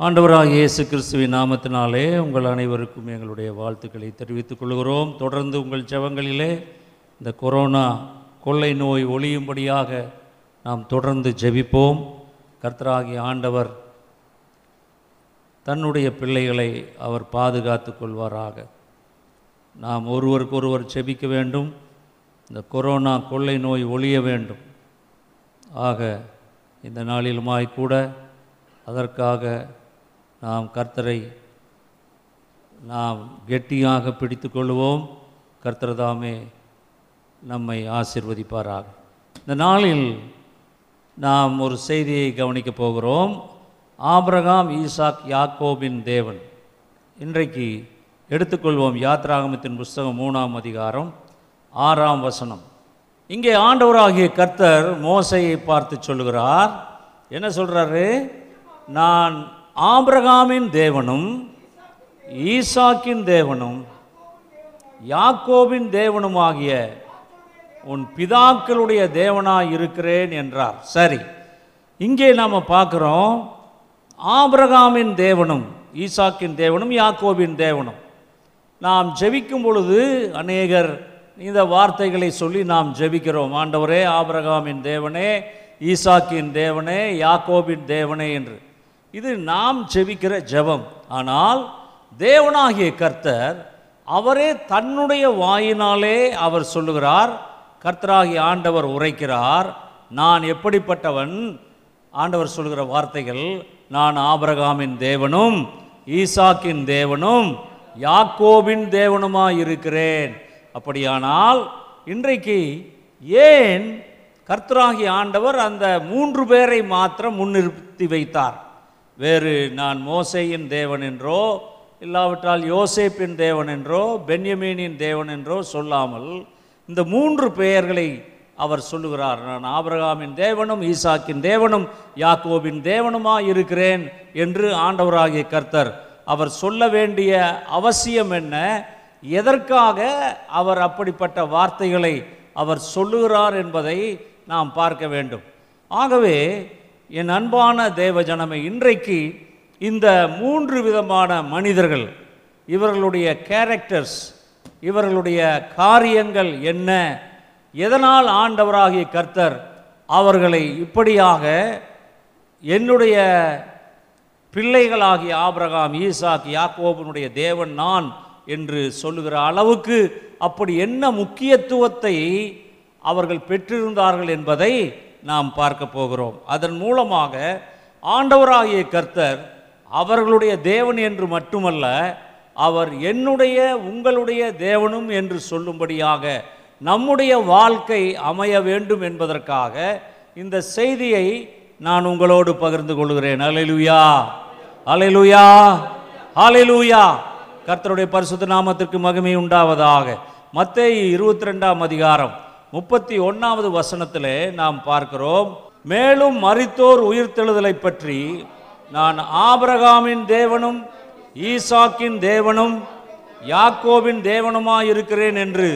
ஆண்டவராக இயேசு கிறிஸ்துவின் நாமத்தினாலே உங்கள் அனைவருக்கும் எங்களுடைய வாழ்த்துக்களை தெரிவித்துக் கொள்கிறோம். தொடர்ந்து உங்கள் ஜெபங்களிலே இந்த கொரோனா கொள்ளை நோய் ஒழியும்படியாக நாம் தொடர்ந்து ஜெபிப்போம். கர்த்தராகிய ஆண்டவர் தன்னுடைய பிள்ளைகளை அவர் பாதுகாத்து கொள்வாராக. நாம் ஒருவருக்கொருவர் செபிக்க வேண்டும். இந்த கொரோனா கொள்ளை நோய் ஒழிய வேண்டும். ஆக இந்த நாளிலுமாய் கூட அதற்காக நாம் கர்த்தரை நாம் கெட்டியாக பிடித்து கொள்வோம் கர்த்தர் தாமே நம்மை ஆசிர்வதிப்பாராக. இந்த நாளில் நாம் ஒரு செய்தியை கவனிக்கப் போகிறோம். ஆபிரகாம் ஈசாக் யாக்கோபின் தேவன். இன்றைக்கு எடுத்துக்கொள்வோம் யாத்ராகமத்தின் புஸ்தகம் மூணாம் அதிகாரம் ஆறாம் வசனம். இங்கே ஆண்டவராகிய கர்த்தர் மோசையை பார்த்து சொல்லுகிறார். என்ன சொல்கிறாரு நான் ஆபிரகாமின் தேவனும் ஈசாக்கின் தேவனும் யாகோவின் தேவனும் ஆகிய உன் பிதாக்களுடைய தேவனாக இருக்கிறேன் என்றார். சரி இங்கே நாம் பார்க்குறோம் ஆபிரகாமின் தேவனும் ஈசாக்கின் தேவனும் யாக்கோவின் தேவனும். நாம் ஜெபிக்கும் பொழுது அநேகர் இந்த வார்த்தைகளை சொல்லி நாம் ஜெபிக்கிறோம். ஆண்டவரே ஆபிரகாமின் தேவனே ஈசாக்கின் தேவனே யாக்கோபின் தேவனே என்று. இது நாம் ஜெபிக்கிற ஜெபம். ஆனால் தேவனாகிய கர்த்தர் அவரே தன்னுடைய வாயினாலே அவர் சொல்லுகிறார் கர்த்தராகிய ஆண்டவர் உரைக்கிறார் நான் எப்படிப்பட்டவன்? ஆண்டவர் சொல்கிற வார்த்தைகள் நான் ஆபரகாமின் தேவனும் ஈசாக்கின் தேவனும் யாக்கோபின் தேவனுமாய் இருக்கிறேன் அப்படியானால் இன்றைக்கு ஏன் கர்த்தராகிய ஆண்டவர் அந்த மூன்று பேரை மாத்திரம் முன்னிறுத்தி வைத்தார்? வேறு நான் மோசையின் தேவன் என்றோ இல்லாவிட்டால் யோசேப்பின் தேவன் என்றோ பென்யமீனின் தேவன் என்றோ சொல்லாமல் இந்த மூன்று பெயர்களை அவர் சொல்லுகிறார். நான் ஆபிரகாமின் தேவனும் ஈசாக்கின் தேவனும் யாக்கோபின் தேவனுமாய் இருக்கிறேன் என்று ஆண்டவராகிய கர்த்தர் அவர் சொல்ல வேண்டிய அவசியம் என்ன? எதற்காக அவர் அப்படிப்பட்ட வார்த்தைகளை அவர் சொல்லுகிறார் என்பதை நாம் பார்க்க வேண்டும். ஆகவே என் அன்பான தேவ ஜனமே இன்றைக்கு இந்த மூன்று விதமான மனிதர்கள் இவர்களுடைய கேரக்டர்ஸ் இவர்களுடைய காரியங்கள் என்ன எதனால் ஆண்டவராகிய கர்த்தர் அவர்களை இப்படியாக என்னுடைய பிள்ளைகளாகிய ஆபிரகாம் ஈசாக் யாக்கோபனுடைய தேவன் நான் என்று சொல்லுகிற அளவுக்கு அப்படி என்ன முக்கியத்துவத்தை அவர்கள் பெற்றிருந்தார்கள் என்பதை நாம் பார்க்க போகிறோம். அதன் மூலமாக ஆண்டவராகிய கர்த்தர் அவர்களுடைய தேவன் என்று மட்டுமல்ல அவர் என்னுடைய உங்களுடைய தேவனும் என்று சொல்லும்படியாக நம்முடைய வாழ்க்கை அமைய வேண்டும் என்பதற்காக இந்த செய்தியை நான் உங்களோடு பகிர்ந்து கொள்கிறேன். அலைலுயா அலைலுயா அலைலுயா கர்த்தருடைய பரிசுத்த நாமத்திற்கு மகிமை உண்டாவதாக. மத்தேயு இருபத்தி ரெண்டாம் அதிகாரம். முப்பத்தி ஒன்றாவது வசனத்திலே நாம் பார்க்கிறோம் மேலும் மரித்தோர் உயிர்த்தெழுதலை பற்றி நான் ஆபிரகாமின் தேவனும் ஈசாக்கின் தேவனும் யாக்கோவின் தேவனுமாயிருக்கிறேன் என்று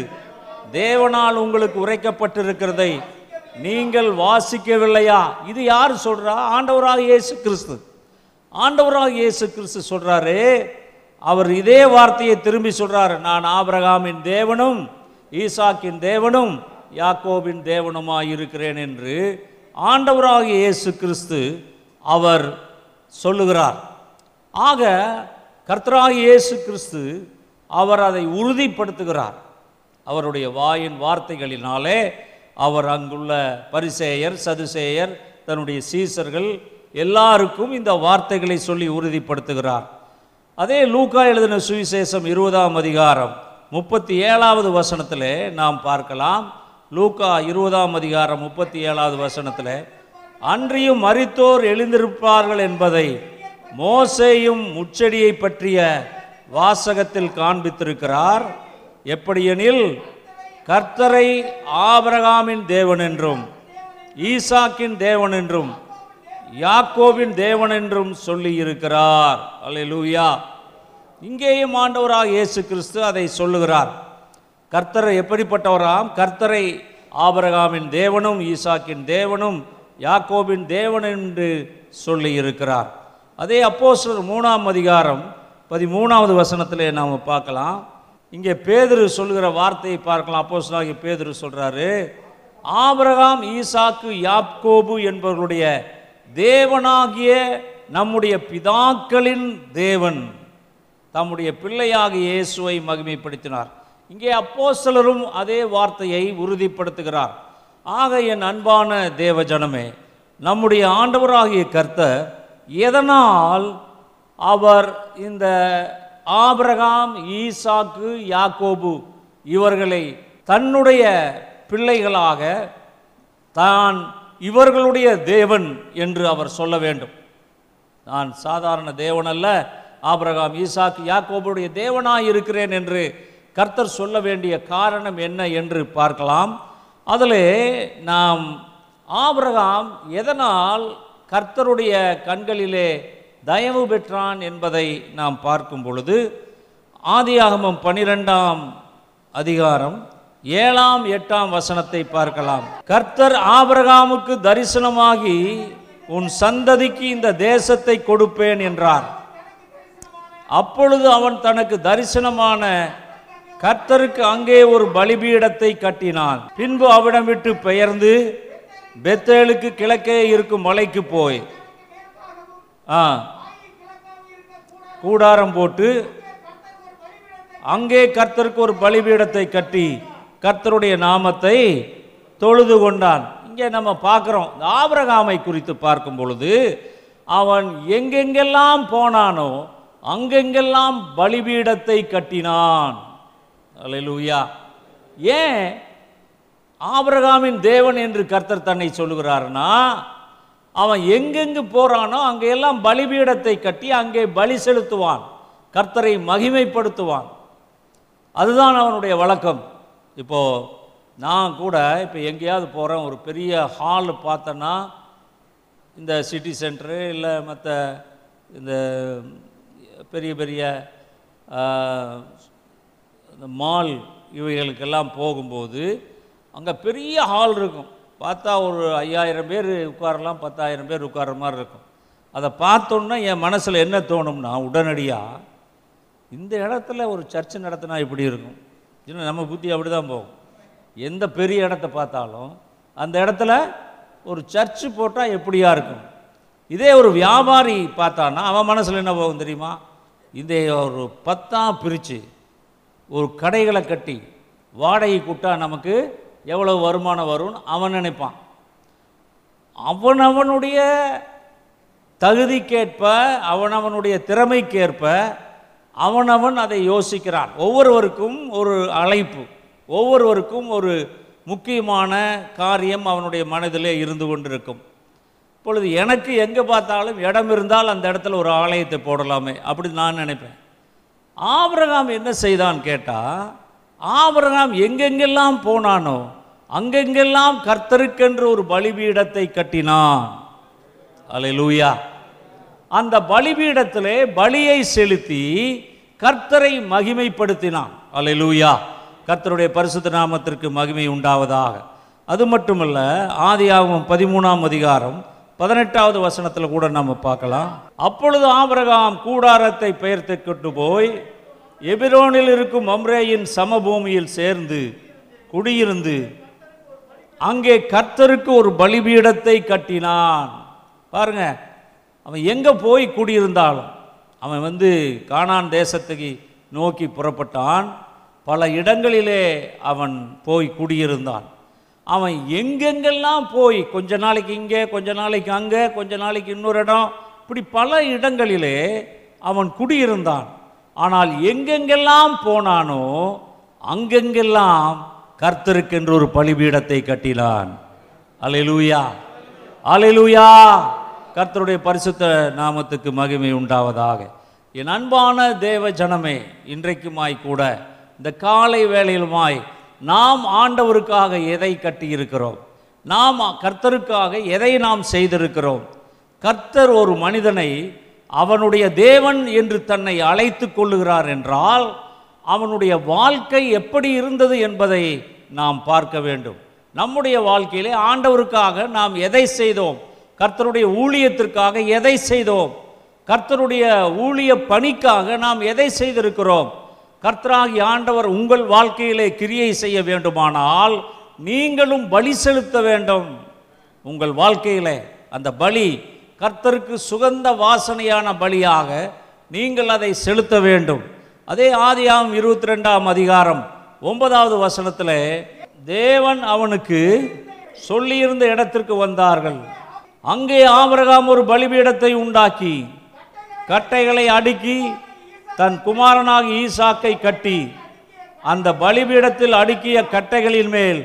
தேவனால் உங்களுக்கு உரைக்கப்பட்டிருக்கிறதை நீங்கள் வாசிக்கவில்லையா? இது யார் சொல்கிறா ஆண்டவராக இயேசு கிறிஸ்து. ஆண்டவராக இயேசு கிறிஸ்து சொல்கிறாரு அவர் இதே வார்த்தையை திரும்பி சொல்கிறார் நான் ஆபிரகாமின் தேவனும் ஈசாக்கின் தேவனும் யாக்கோபின் தேவனமாக இருக்கிறேன் என்று ஆண்டவராக இயேசு கிறிஸ்து அவர் சொல்லுகிறார். ஆக கர்த்தராக இயேசு கிறிஸ்து அவர் அதை உறுதிப்படுத்துகிறார். அவருடைய வாயின் வார்த்தைகளினாலே அவர் அங்குள்ள பரிசேயர் சதுசேயர் தன்னுடைய சீசர்கள் எல்லாருக்கும் இந்த வார்த்தைகளை சொல்லி உறுதிப்படுத்துகிறார். அதே லூக்கா எழுதின சுவிசேஷம் இருபதாம் அதிகாரம் முப்பத்தி ஏழாவது வசனத்திலே நாம் பார்க்கலாம். லூக்கா இருபதாம் அதிகாரம் முப்பத்தி ஏழாவது வசனத்தில் அன்றியும் மரித்தோர் எழுந்திருப்பார்கள் என்பதை மோசேயும் முச்செடியை பற்றிய வாசகத்தில் காண்பித்திருக்கிறார். எப்படியெனில் கர்த்தரை ஆபரகாமின் தேவன் என்றும் ஈசாக்கின் தேவன் என்றும் யாக்கோவின் தேவன் என்றும் சொல்லியிருக்கிறார். இருக்கிறார் இங்கேயும் ஆண்டவராக இயேசு கிறிஸ்து அதை சொல்லுகிறார். கர்த்தர் எப்படிப்பட்டவராம்? கர்த்தரை ஆபரகாமின் தேவனும் ஈசாக்கின் தேவனும் யாக்கோபின் தேவன் என்று சொல்லி இருக்கிறார். அதே அப்போஸ்தலர் மூணாம் அதிகாரம் பதிமூணாவது வசனத்திலே நாம் பார்க்கலாம். இங்கே பேதுரு சொல்கிற வார்த்தையை பார்க்கலாம். அப்போஸ்தலனாகிய பேதுரு சொல்கிறாரு ஆபரகாம் ஈசாக்கு யாக்கோபு என்பவர்களுடைய தேவனாகிய நம்முடைய பிதாக்களின் தேவன் தம்முடைய பிள்ளையாகிய இயேசுவை மகிமைப்படுத்தினார். இங்கே அப்போ சிலரும் அதே வார்த்தையை உறுதிப்படுத்துகிறார். ஆக என் அன்பான தேவ ஜனமே நம்முடைய ஆண்டவராகிய கர்த்தர் எதனால் அவர் இந்த ஆபிரகாம் ஈசாக்கு யாக்கோபு இவர்களை தன்னுடைய பிள்ளைகளாக தான் இவர்களுடைய தேவன் என்று அவர் சொல்ல வேண்டும். நான் சாதாரண தேவன் அல்ல ஆபிரகாம் ஈசாக்கு யாக்கோபுடைய தேவனாய் இருக்கிறேன் என்று கர்த்தர் சொல்ல வேண்டிய காரணம் என்ன என்று பார்க்கலாம். அதிலே நாம் ஆபிரகாம் எதனால் கர்த்தருடைய கண்களிலே தயவு பெற்றான் என்பதை நாம் பார்க்கும் பொழுது ஆதியாகமம் பனிரெண்டாம் அதிகாரம் ஏழாம் எட்டாம் வசனத்தை பார்க்கலாம். கர்த்தர் ஆபிரகாமுக்கு தரிசனமாகி உன் சந்ததிக்கு இந்த தேசத்தை கொடுப்பேன் என்றார். அப்பொழுது அவன் தனக்கு தரிசனமான கர்த்தருக்கு அங்கே ஒரு பலிபீடத்தை கட்டினான். பின்பு அவிடம் விட்டு பெயர்ந்து பெத்தேலுக்கு கிழக்கே இருக்கும் மலைக்கு போய் ஆ கூடாரம் போட்டு அங்கே கர்த்தருக்கு ஒரு பலிபீடத்தை கட்டி கர்த்தருடைய நாமத்தை தொழுது கொண்டான். இங்கே நம்ம பார்க்குறோம் ஆபரகாமை குறித்து பார்க்கும் பொழுது அவன் எங்கெங்கெல்லாம் போனானோ அங்கெங்கெல்லாம் பலிபீடத்தை கட்டினான். அலையலூயா ஏன் ஆபிரகாமின் தேவன் என்று கர்த்தர் தன்னை சொல்லுகிறார்னா அவன் எங்கெங்கு போகிறானோ அங்கெல்லாம் பலிபீடத்தை கட்டி அங்கே பலி செலுத்துவான். கர்த்தரை மகிமைப்படுத்துவான். அதுதான் அவனுடைய வழக்கம். இப்போது நான் கூட இப்போ எங்கேயாவது போகிறேன் ஒரு பெரிய ஹால் பார்த்தேன்னா இந்த சிட்டி சென்டரு இல்லை மற்ற இந்த பெரிய பெரிய இந்த மால் இவைகளுக்கெல்லாம் போகும்போது அங்கே பெரிய ஹால் இருக்கும். பார்த்தா ஒரு ஐயாயிரம் பேர் உட்காரலாம் பத்தாயிரம் பேர் உட்கார்ற மாதிரி இருக்கும். அதை பார்த்தோன்னா என் மனசில் என்ன தோணும்னா உடனடியாக இந்த இடத்துல ஒரு சர்ச்சு நடத்தினா இப்படி இருக்கும். இன்னும் நம்ம புத்தி அப்படி தான் போகும். எந்த பெரிய இடத்த பார்த்தாலும் அந்த இடத்துல ஒரு சர்ச்சு போட்டால் எப்படியா இருக்கும்? இதே ஒரு வியாபாரி பார்த்தான்னா அவன் மனசில் என்ன போகும் தெரியுமா? இந்த ஒரு பத்தாம் பிரித்து ஒரு கடைகளை கட்டி வாடகை கூட்டா நமக்கு எவ்வளவு வருமானம் வரும்னு அவன் நினைப்பான். அவனவனுடைய தகுதிக்கேற்ப அவனவனுடைய திறமைக்கேற்ப அவனவன் அதை யோசிக்கிறான். ஒவ்வொருவருக்கும் ஒரு அழைப்பு ஒவ்வொருவருக்கும் ஒரு முக்கியமான காரியம் அவனுடைய மனதிலே இருந்து கொண்டிருக்கும். இப்பொழுது எனக்கு எங்கே பார்த்தாலும் இடம் இருந்தால் அந்த இடத்துல ஒரு ஆலயத்தை போடலாமே அப்படி நான் நினைப்பேன். ஆபரகாம் என்ன செய்தான் கேட்டால் ஆபரகாம் எங்கெங்கெல்லாம் போனானோ அங்கெங்கெல்லாம் கர்த்தருக்கென்று ஒரு பலிபீடத்தை கட்டினான். அலை லூயா அந்த பலிபீடத்திலே பலியை செலுத்தி கர்த்தரை மகிமைப்படுத்தினான். அலை லூயா கர்த்தருடைய பரிசுத்த நாமத்திற்கு மகிமை உண்டாவதாக. அது மட்டுமல்ல ஆதியாகமம் பதிமூணாம் அதிகாரம் பதினெட்டாவது வசனத்தில் கூட நம்ம பார்க்கலாம். அப்பொழுது ஆபரகாம் கூடாரத்தை பெயர்த்து கொண்டு போய் எபிரோனில் இருக்கும் மம்ரேயின் சமபூமியில் சேர்ந்து குடியிருந்து அங்கே கர்த்தருக்கு ஒரு பலிபீடத்தை கட்டினான். பாருங்க அவன் எங்கே போய் குடியிருந்தாலும் அவன் வந்து கானான் தேசத்துக்கு நோக்கி புறப்பட்டான். பல இடங்களிலே அவன் போய் குடியிருந்தான். அவன் எங்கெங்கெல்லாம் போய் கொஞ்ச நாளைக்கு இங்கே கொஞ்ச நாளைக்கு அங்கே கொஞ்ச நாளைக்கு இன்னொரு இடம் இப்படி பல இடங்களிலே அவன் குடியிருந்தான். ஆனால் எங்கெங்கெல்லாம் போனானோ அங்கெங்கெல்லாம் கர்த்தருக்கென்று ஒரு பலிபீடத்தை கட்டினான். அலையலூயா அலையலூயா கர்த்தருடைய பரிசுத்த நாமத்துக்கு மகிமை உண்டாவதாக. என் அன்பான தேவ ஜனமே இன்றைக்குமாய் கூட இந்த காலை வேளையிலுமாய் நாம் ஆண்டவருக்காக எதை கட்டியிருக்கிறோம்? நாம் கர்த்தருக்காக எதை நாம் செய்திருக்கிறோம்? கர்த்தர் ஒரு மனிதனை அவனுடைய தேவன் என்று தன்னை அழைத்து கொள்ளுகிறார் என்றால் அவனுடைய வாழ்க்கை எப்படி இருந்தது என்பதை நாம் பார்க்க வேண்டும். நம்முடைய வாழ்க்கையிலே ஆண்டவருக்காக நாம் எதை செய்தோம்? கர்த்தருடைய ஊழியத்திற்காக எதை செய்தோம்? கர்த்தருடைய ஊழிய பணிக்காக நாம் எதை செய்திருக்கிறோம்? கர்த்தராகி ஆண்டவர் உங்கள் வாழ்க்கையிலே கிரியை செய்ய வேண்டுமானால் நீங்களும் பலி செலுத்த வேண்டும். உங்கள் வாழ்க்கையிலே அந்த பலி கர்த்தருக்கு சுகந்த வாசனையான பலியாக நீங்கள் அதை செலுத்த வேண்டும். அதே ஆதியாம் இருபத்தி ரெண்டாம் அதிகாரம் ஒன்பதாவது வசனத்தில் தேவன் அவனுக்கு சொல்லியிருந்த இடத்திற்கு வந்தார்கள். அங்கே ஆபிரகாம் ஒரு பலிபீடத்தை உண்டாக்கி கட்டைகளை அடுக்கி தன் குமாரனாக ஈசாக்கை கட்டி அந்த பலிபீடத்தில் அடுக்கிய கட்டைகளின் மேல்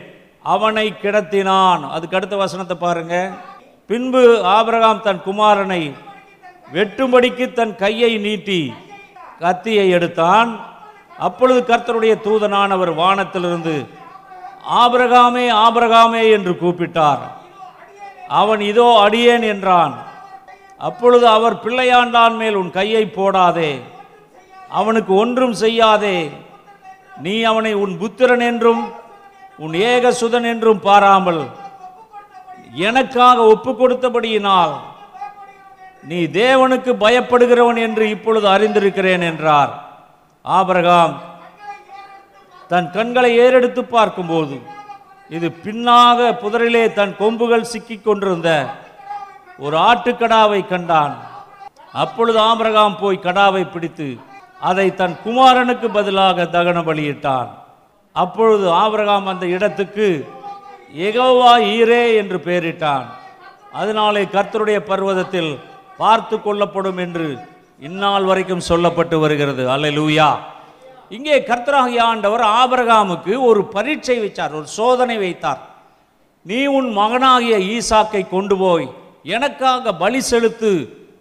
அவனை கிடத்தினான். அதுக்கு அடுத்த வசனத்தை பாருங்க. பின்பு ஆபிரகாம் தன் குமாரனை வெட்டும்படிக்கு தன் கையை நீட்டி கத்தியை எடுத்தான். அப்பொழுது கர்த்தருடைய தூதனானவர் வானத்திலிருந்து ஆபிரகாமே ஆபிரகாமே என்று கூப்பிட்டார். அவன் இதோ அடியேன் என்றான். அப்பொழுது அவர் பிள்ளையாண்டான் மேல் உன் கையை போடாதே. அவனுக்கு ஒன்றும் செய்யாதே. நீ அவனை உன் புத்திரன் என்றும் உன் ஏகசுதன் என்றும் பாராமல் எனக்காக ஒப்பு கொடுத்தபடியினால் நீ தேவனுக்கு பயப்படுகிறவன் என்று இப்பொழுது அறிந்திருக்கிறேன் என்றார். ஆபரகாம் தன் கண்களை ஏறெடுத்து பார்க்கும்போது இது பின்னாக புதரிலே தன் கொம்புகள் சிக்கிக் கொண்டிருந்த ஒரு ஆட்டுக்கடாவை கண்டான். அப்பொழுது ஆபரகாம் போய் கடாவை பிடித்து அதை தன் குமாரனுக்கு பதிலாக தகன பலியிட்டான். அப்பொழுது ஆபிரகாம் அந்த இடத்துக்கு எகோவா ஈரே என்று பெயரிட்டான். அதனாலே கர்த்தருடைய பர்வதத்தில் பார்த்து கொள்ளப்படும் என்று இந்நாள் வரைக்கும் சொல்லப்பட்டு வருகிறது. அல்லேலூயா. இங்கே கர்த்தராகிய ஆண்டவர் ஆபரகாமுக்கு ஒரு பரீட்சை வைத்தார் ஒரு சோதனை வைத்தார். நீ உன் மகனாகிய ஈசாக்கை கொண்டு போய் எனக்காக பலி செலுத்து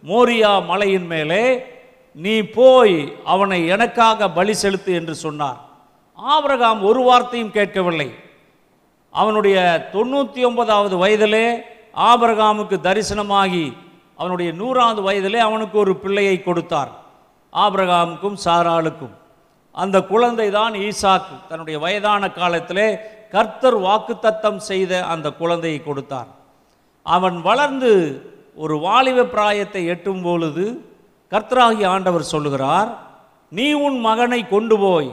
மோரியா மலையின் மேலே நீ போய் அவனை எனக்காக பலி செலுத்து என்று சொன்னார். ஆபிரகாம் ஒரு வார்த்தையும் கேட்கவில்லை. அவனுடைய தொண்ணூற்றி ஒன்பதாவது வயதிலே ஆபிரகாமுக்கு தரிசனமாகி அவனுடைய நூறாவது வயதிலே அவனுக்கு ஒரு பிள்ளையை கொடுத்தார். ஆபிரகாமுக்கும் சாராளுக்கும். அந்த குழந்தை தான் ஈசாக்கு. தன்னுடைய வயதான காலத்திலே கர்த்தர் வாக்குத்தத்தம் செய்த அந்த குழந்தையை கொடுத்தார். அவன் வளர்ந்து ஒரு வாலிப பிராயத்தை எட்டும் பொழுது கர்த்தராகிய ஆண்டவர் சொல்லுகிறார் நீ உன் மகனை கொண்டு போய்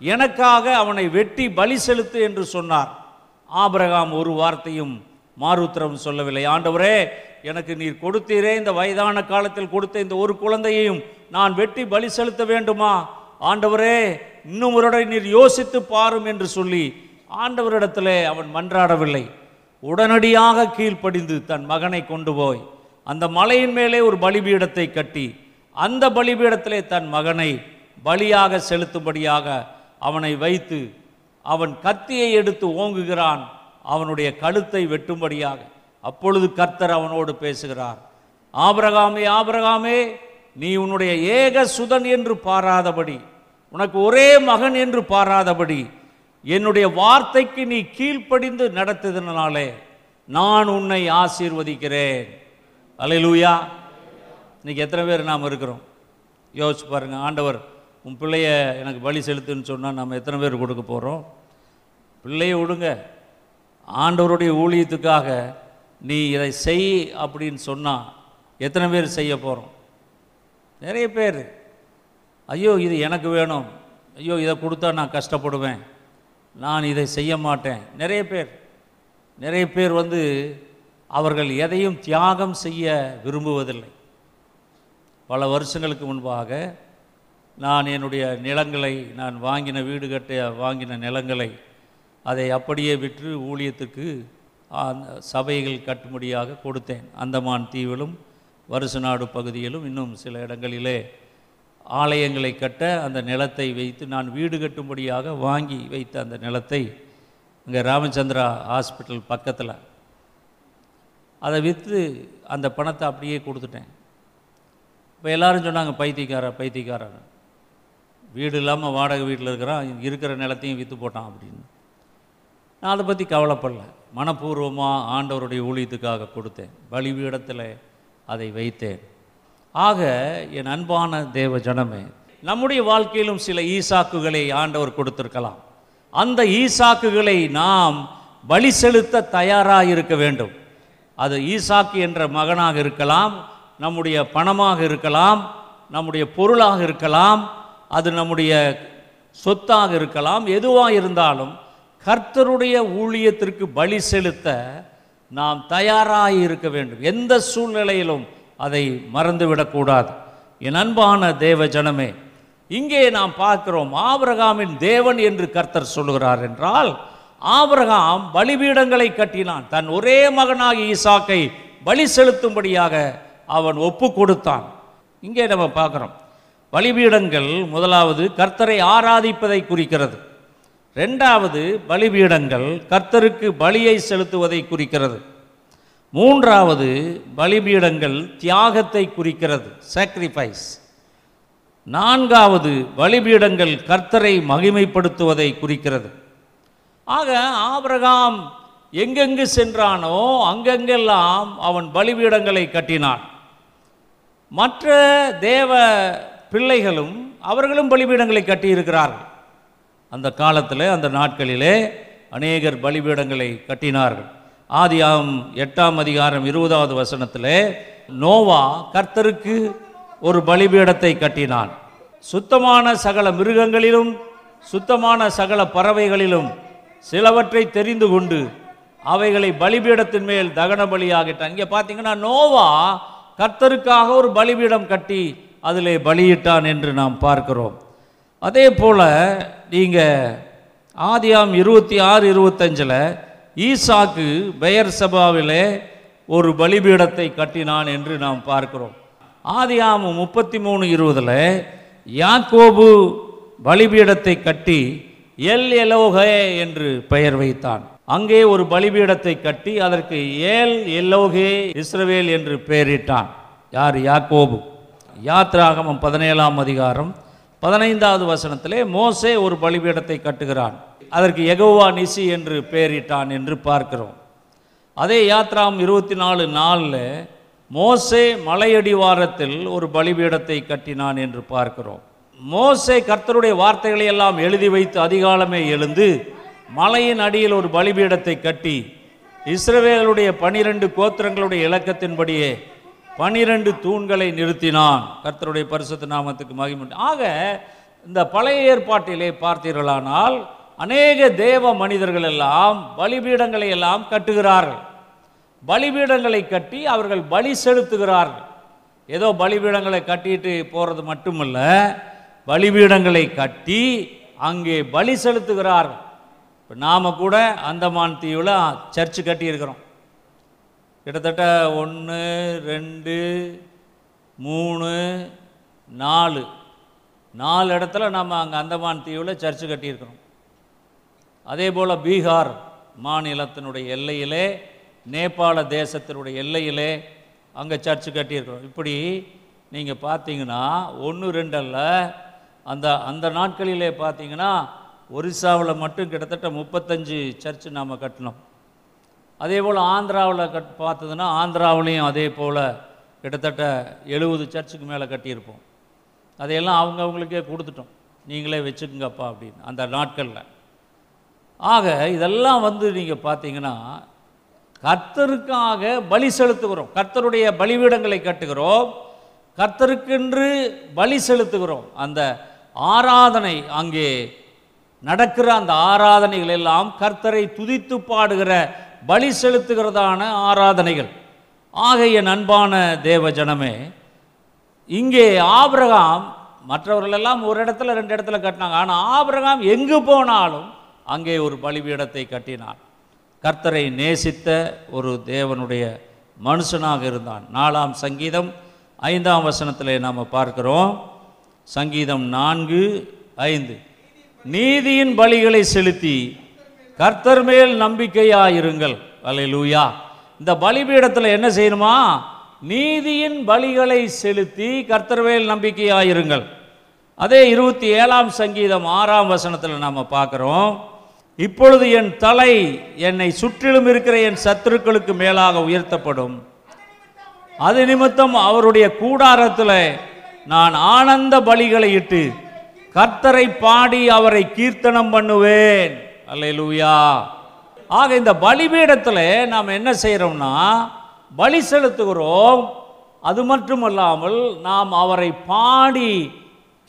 எனக்காக அவனை வெட்டி பலி செலுத்து என்று சொன்னார். ஆபிரகாம் ஒரு வார்த்தையும் மாருத்திரம் சொல்லவில்லை. ஆண்டவரே எனக்கு நீர் கொடுத்தீரே இந்த வயதான காலத்தில் கொடுத்த இந்த ஒரு குழந்தையையும் நான் வெட்டி பலி செலுத்த வேண்டுமா? ஆண்டவரே இன்னும் ஒரு நீர் யோசித்து பாரும் என்று சொல்லி ஆண்டவரிடத்திலே அவன் மன்றாடவில்லை. உடனடியாக கீழ்ப்படிந்து தன் மகனை கொண்டு போய் அந்த மலையின் மேலே ஒரு பலிபீடத்தை கட்டி அந்த பலிபீடத்திலே தன் மகனை பலியாக செலுத்தும்படியாக அவனை வைத்து அவன் கத்தியை எடுத்து ஓங்குகிறான். அவனுடைய கழுத்தை வெட்டும்படியாக. அப்பொழுது கர்த்தர் அவனோடு பேசுகிறார். ஆபிரகாமே ஆபிரகாமே நீ உன்னுடைய ஏக சுதன் என்று பாராதபடி உனக்கு ஒரே மகன் என்று பாராதபடி என்னுடைய வார்த்தைக்கு நீ கீழ்ப்படிந்து நடத்ததினாலே நான் உன்னை ஆசீர்வதிக்கிறேன். அல்லேலூயா இன்றைக்கி எத்தனை பேர் நாம் இருக்கிறோம்? யோசிச்சு பாருங்கள் ஆண்டவர் உன் பிள்ளைய எனக்கு பலி செலுத்துன்னு சொன்னால் நம்ம எத்தனை பேர் கொடுக்க போகிறோம் பிள்ளையை விடுங்க. ஆண்டவருடைய ஊழியத்துக்காக நீ இதை செய் அப்படின்னு சொன்னால் எத்தனை பேர் செய்ய போகிறோம் நிறைய பேர். ஐயோ இது எனக்கு வேணும். ஐயோ இதை கொடுத்தா நான் கஷ்டப்படுவேன். நான் இதை செய்ய மாட்டேன். நிறைய பேர். நிறைய பேர் வந்து அவர்கள் எதையும் தியாகம் செய்ய விரும்புவதில்லை. பல வருஷங்களுக்கு முன்பாக நான் என்னுடைய நிலங்களை நான் வாங்கின வீடு கட்ட வாங்கின நிலங்களை அதை அப்படியே விற்று ஊழியத்துக்கு அந்த சபைகள் கட்டுமடியாக கொடுத்தேன். அந்தமான் தீவிலும் வருசநாடு பகுதியிலும் இன்னும் சில இடங்களிலே ஆலயங்களை கட்ட அந்த நிலத்தை வைத்து நான் வீடு கட்டும்படியாக வாங்கி வைத்த அந்த நிலத்தை இங்கே ராமச்சந்திரா ஹாஸ்பிட்டல் பக்கத்தில். அதை விற்று அந்த பணத்தை அப்படியே கொடுத்துட்டேன். இப்போ எல்லாரும் சொன்னாங்க பைத்தியக்கார பைத்தியக்காரன் வீடு இல்லாமல் வாடகை வீட்டில் இருக்கிறான் இருக்கிற நிலத்தையும் விற்று போட்டான் அப்படின்னு. நான் அதை பற்றி கவலைப்படல. மனப்பூர்வமாக ஆண்டவருடைய ஊழியத்துக்காக கொடுத்தேன். பலிபீடத்தில் அதை வைத்தேன். ஆக என் அன்பான தேவ ஜனமே நம்முடைய வாழ்க்கையிலும் சில ஈசாக்குகளை ஆண்டவர் கொடுத்திருக்கலாம். அந்த ஈசாக்குகளை நாம் பலி செலுத்த தயாராக இருக்க வேண்டும். அது ஈசாக்கு என்ற மகனாக இருக்கலாம் நம்முடைய பணமாக இருக்கலாம் நம்முடைய பொருளாக இருக்கலாம் அது நம்முடைய சொத்தாக இருக்கலாம் எதுவாக இருந்தாலும் கர்த்தருடைய ஊழியத்திற்கு பலி செலுத்த நாம் தயாராக இருக்க வேண்டும். எந்த சூழ்நிலையிலும் அதை மறந்துவிடக்கூடாது என் அன்பான தேவ ஜனமே இங்கே நாம் பார்க்கிறோம் ஆபிரகாமின் தேவன் என்று கர்த்தர் சொல்லுகிறார் என்றால் ஆபிரகாம் பலிபீடங்களை கட்டினான். தன் ஒரே மகனாகி ஈசாக்கை பலி செலுத்தும்படியாக அவன் ஒப்பு கொடுத்தான். இங்கே நம்ம பார்க்குறோம். பலிபீடங்கள் முதலாவது கர்த்தரை ஆராதிப்பதை குறிக்கிறது. ரெண்டாவது பலிபீடங்கள் கர்த்தருக்கு பலியை செலுத்துவதை குறிக்கிறது. மூன்றாவது பலிபீடங்கள் தியாகத்தை குறிக்கிறது. சாக்ரிஃபைஸ் நான்காவது பலிபீடங்கள் கர்த்தரை மகிமைப்படுத்துவதை குறிக்கிறது. ஆக ஆபிரகாம் எங்கெங்கு சென்றானோ அங்கெங்கெல்லாம் அவன் பலிபீடங்களை கட்டினான். மற்ற தேவ பிள்ளைகளும் அவர்களும் பலிபீடங்களை கட்டியிருக்கிறார்கள். அந்த காலத்தில் அந்த நாட்களிலே அநேகர் பலிபீடங்களை கட்டினார்கள். ஆதியாம் எட்டாம் அதிகாரம் இருபதாவது வசனத்தில் நோவா கர்த்தருக்கு ஒரு பலிபீடத்தை கட்டினான். சுத்தமான சகல மிருகங்களிலும் சுத்தமான சகல பறவைகளிலும் சிலவற்றை தெரிந்து கொண்டு அவைகளை பலிபீடத்தின் மேல் தகன பலியாகிட்டான் இங்கே பார்த்தீங்கன்னா நோவா கர்த்தருக்காக ஒரு பலிபீடம் கட்டி அதிலே பலியிட்டான் என்று நாம் பார்க்கிறோம். அதே போல் நீங்கள் ஆதியாம் இருபத்தி ஆறு இருபத்தஞ்சில் ஈசாக்கு பெயர் சபாவிலே ஒரு பலிபீடத்தை கட்டினான் என்று நாம் பார்க்கிறோம். ஆதியாம் முப்பத்தி மூணு இருபதில் யாக்கோபு பலிபீடத்தை கட்டி எல் எலோகே என்று பெயர் வைத்தான். அங்கே ஒரு பலிபீடத்தை கட்டி அதற்கு ஏல் எல்லோகே இஸ்ரவேல் என்று பெயரிட்டான். யார்? யாக்கோபு. யாத்ராகமம் பதினேழாம் அதிகாரம் பதினைந்தாவது வசனத்திலே மோசே ஒரு பலிபீடத்தை கட்டுகிறான். அதற்கு எகோவா நிசி என்று பெயரிட்டான் என்று பார்க்கிறோம். அதே யாத்ராம் இருபத்தி நாலு நாளில் மோசே மலையடிவாரத்தில் ஒரு பலிபீடத்தை கட்டினான் என்று பார்க்கிறோம். மோசே கர்த்தருடைய வார்த்தைகளை எல்லாம் எழுதி வைத்து அதிகாலமே எழுந்து மலையின் அடியில் ஒரு பலிபீடத்தை கட்டி இஸ்ரவேலுடைய பனிரெண்டு கோத்திரங்களுடைய இலக்கத்தின்படியே பனிரெண்டு தூண்களை நிறுத்தினான். கர்த்தருடைய பரிசுத்த நாமத்துக்கு மகிமை ஆக இந்த பழைய ஏற்பாட்டிலே பார்த்தீர்களானால் அநேக தேவ மனிதர்கள் எல்லாம் பலிபீடங்களை எல்லாம் கட்டுகிறார்கள். பலிபீடங்களை கட்டி அவர்கள் பலி செலுத்துகிறார்கள். ஏதோ பலிபீடங்களை கட்டிட்டு போகிறது மட்டுமல்ல பலிபீடங்களை கட்டி அங்கே பலி செலுத்துகிறார்கள். இப்போ நாம் கூட அந்தமான் தீவில் சர்ச்சு கட்டியிருக்கிறோம். கிட்டத்தட்ட ஒன்று ரெண்டு மூணு நாலு. நாலு இடத்துல நம்ம அங்கே அந்தமான் தீவில் சர்ச்சு கட்டியிருக்கிறோம். அதே போல் பீகார் மாநிலத்தினுடைய எல்லையிலே நேபாள தேசத்தினுடைய எல்லையிலே அங்கே சர்ச்சு கட்டியிருக்கிறோம். இப்படி நீங்கள் பார்த்தீங்கன்னா ஒன்று ரெண்டல்ல அந்த அந்த நாட்களிலே பார்த்தீங்கன்னா ஒரிசாவில் மட்டும் கிட்டத்தட்ட முப்பத்தஞ்சு சர்ச்சு நாம் கட்டினோம். அதே போல் ஆந்திராவில் கட் பார்த்ததுன்னா ஆந்திராவிலையும் அதே போல் கிட்டத்தட்ட எழுபது சர்ச்சுக்கு மேலே கட்டியிருப்போம். அதையெல்லாம் அவங்க அவங்களுக்கே கொடுத்துட்டோம். நீங்களே வச்சுக்குங்கப்பா அப்படின்னு அந்த நாட்களில். ஆக இதெல்லாம் வந்து நீங்கள் பார்த்தீங்கன்னா கர்த்தருக்காக பலி செலுத்துகிறோம். கர்த்தருடைய பலிபீடங்களை கட்டுகிறோம். கர்த்தருக்கென்று பலி செலுத்துகிறோம். அந்த ஆராதனை அங்கே நடக்கிற அந்த ஆராதனைகள் எல்லாம் கர்த்தரை துதித்து பாடுகிற பலி செலுத்துகிறதான ஆராதனைகள். ஆகைய நண்பான தேவ ஜனமே இங்கே ஆபிரகாம் மற்றவர்கள் எல்லாம் ஒரு இடத்துல ரெண்டு இடத்துல கட்டினாங்க. ஆனால் ஆபிரகாம் எங்கு போனாலும் அங்கே ஒரு பலிபீடத்தை கட்டினான். கர்த்தரை நேசித்த ஒரு தேவனுடைய மனுஷனாக இருந்தான். நாலாம் சங்கீதம் ஐந்தாம் வசனத்தில் நாம் பார்க்கிறோம். சங்கீதம் நான்கு ஐந்து. நீதியின் பலிகளை செலுத்தி கர்த்தர் மேல் நம்பிக்கையாயிருங்கள். லூயா இந்த பலிபீடத்தில் என்ன செய்யணுமா? நீதியின் பலிகளை செலுத்தி கர்த்தர் மேல் நம்பிக்கையாயிருங்கள். அதே இருபத்தி ஏழாம் சங்கீதம் ஆறாம் வசனத்தில் நாம் பார்க்குறோம். இப்பொழுது என் தலை என்னை சுற்றிலும் இருக்கிற என் சத்துருக்களுக்கு மேலாக உயர்த்தப்படும். அது நிமித்தம் அவருடைய கூடாரத்தில் நான் ஆனந்த பலிகளை இட்டு கர்த்தரை பாடி அவரை கீர்த்தனம் பண்ணுவேன். அல்லையிலூயா ஆக இந்த பலிபீடத்தில் நாம் என்ன செய்கிறோம்னா பலி செலுத்துகிறோம். அது மட்டுமல்லாமல் நாம் அவரை பாடி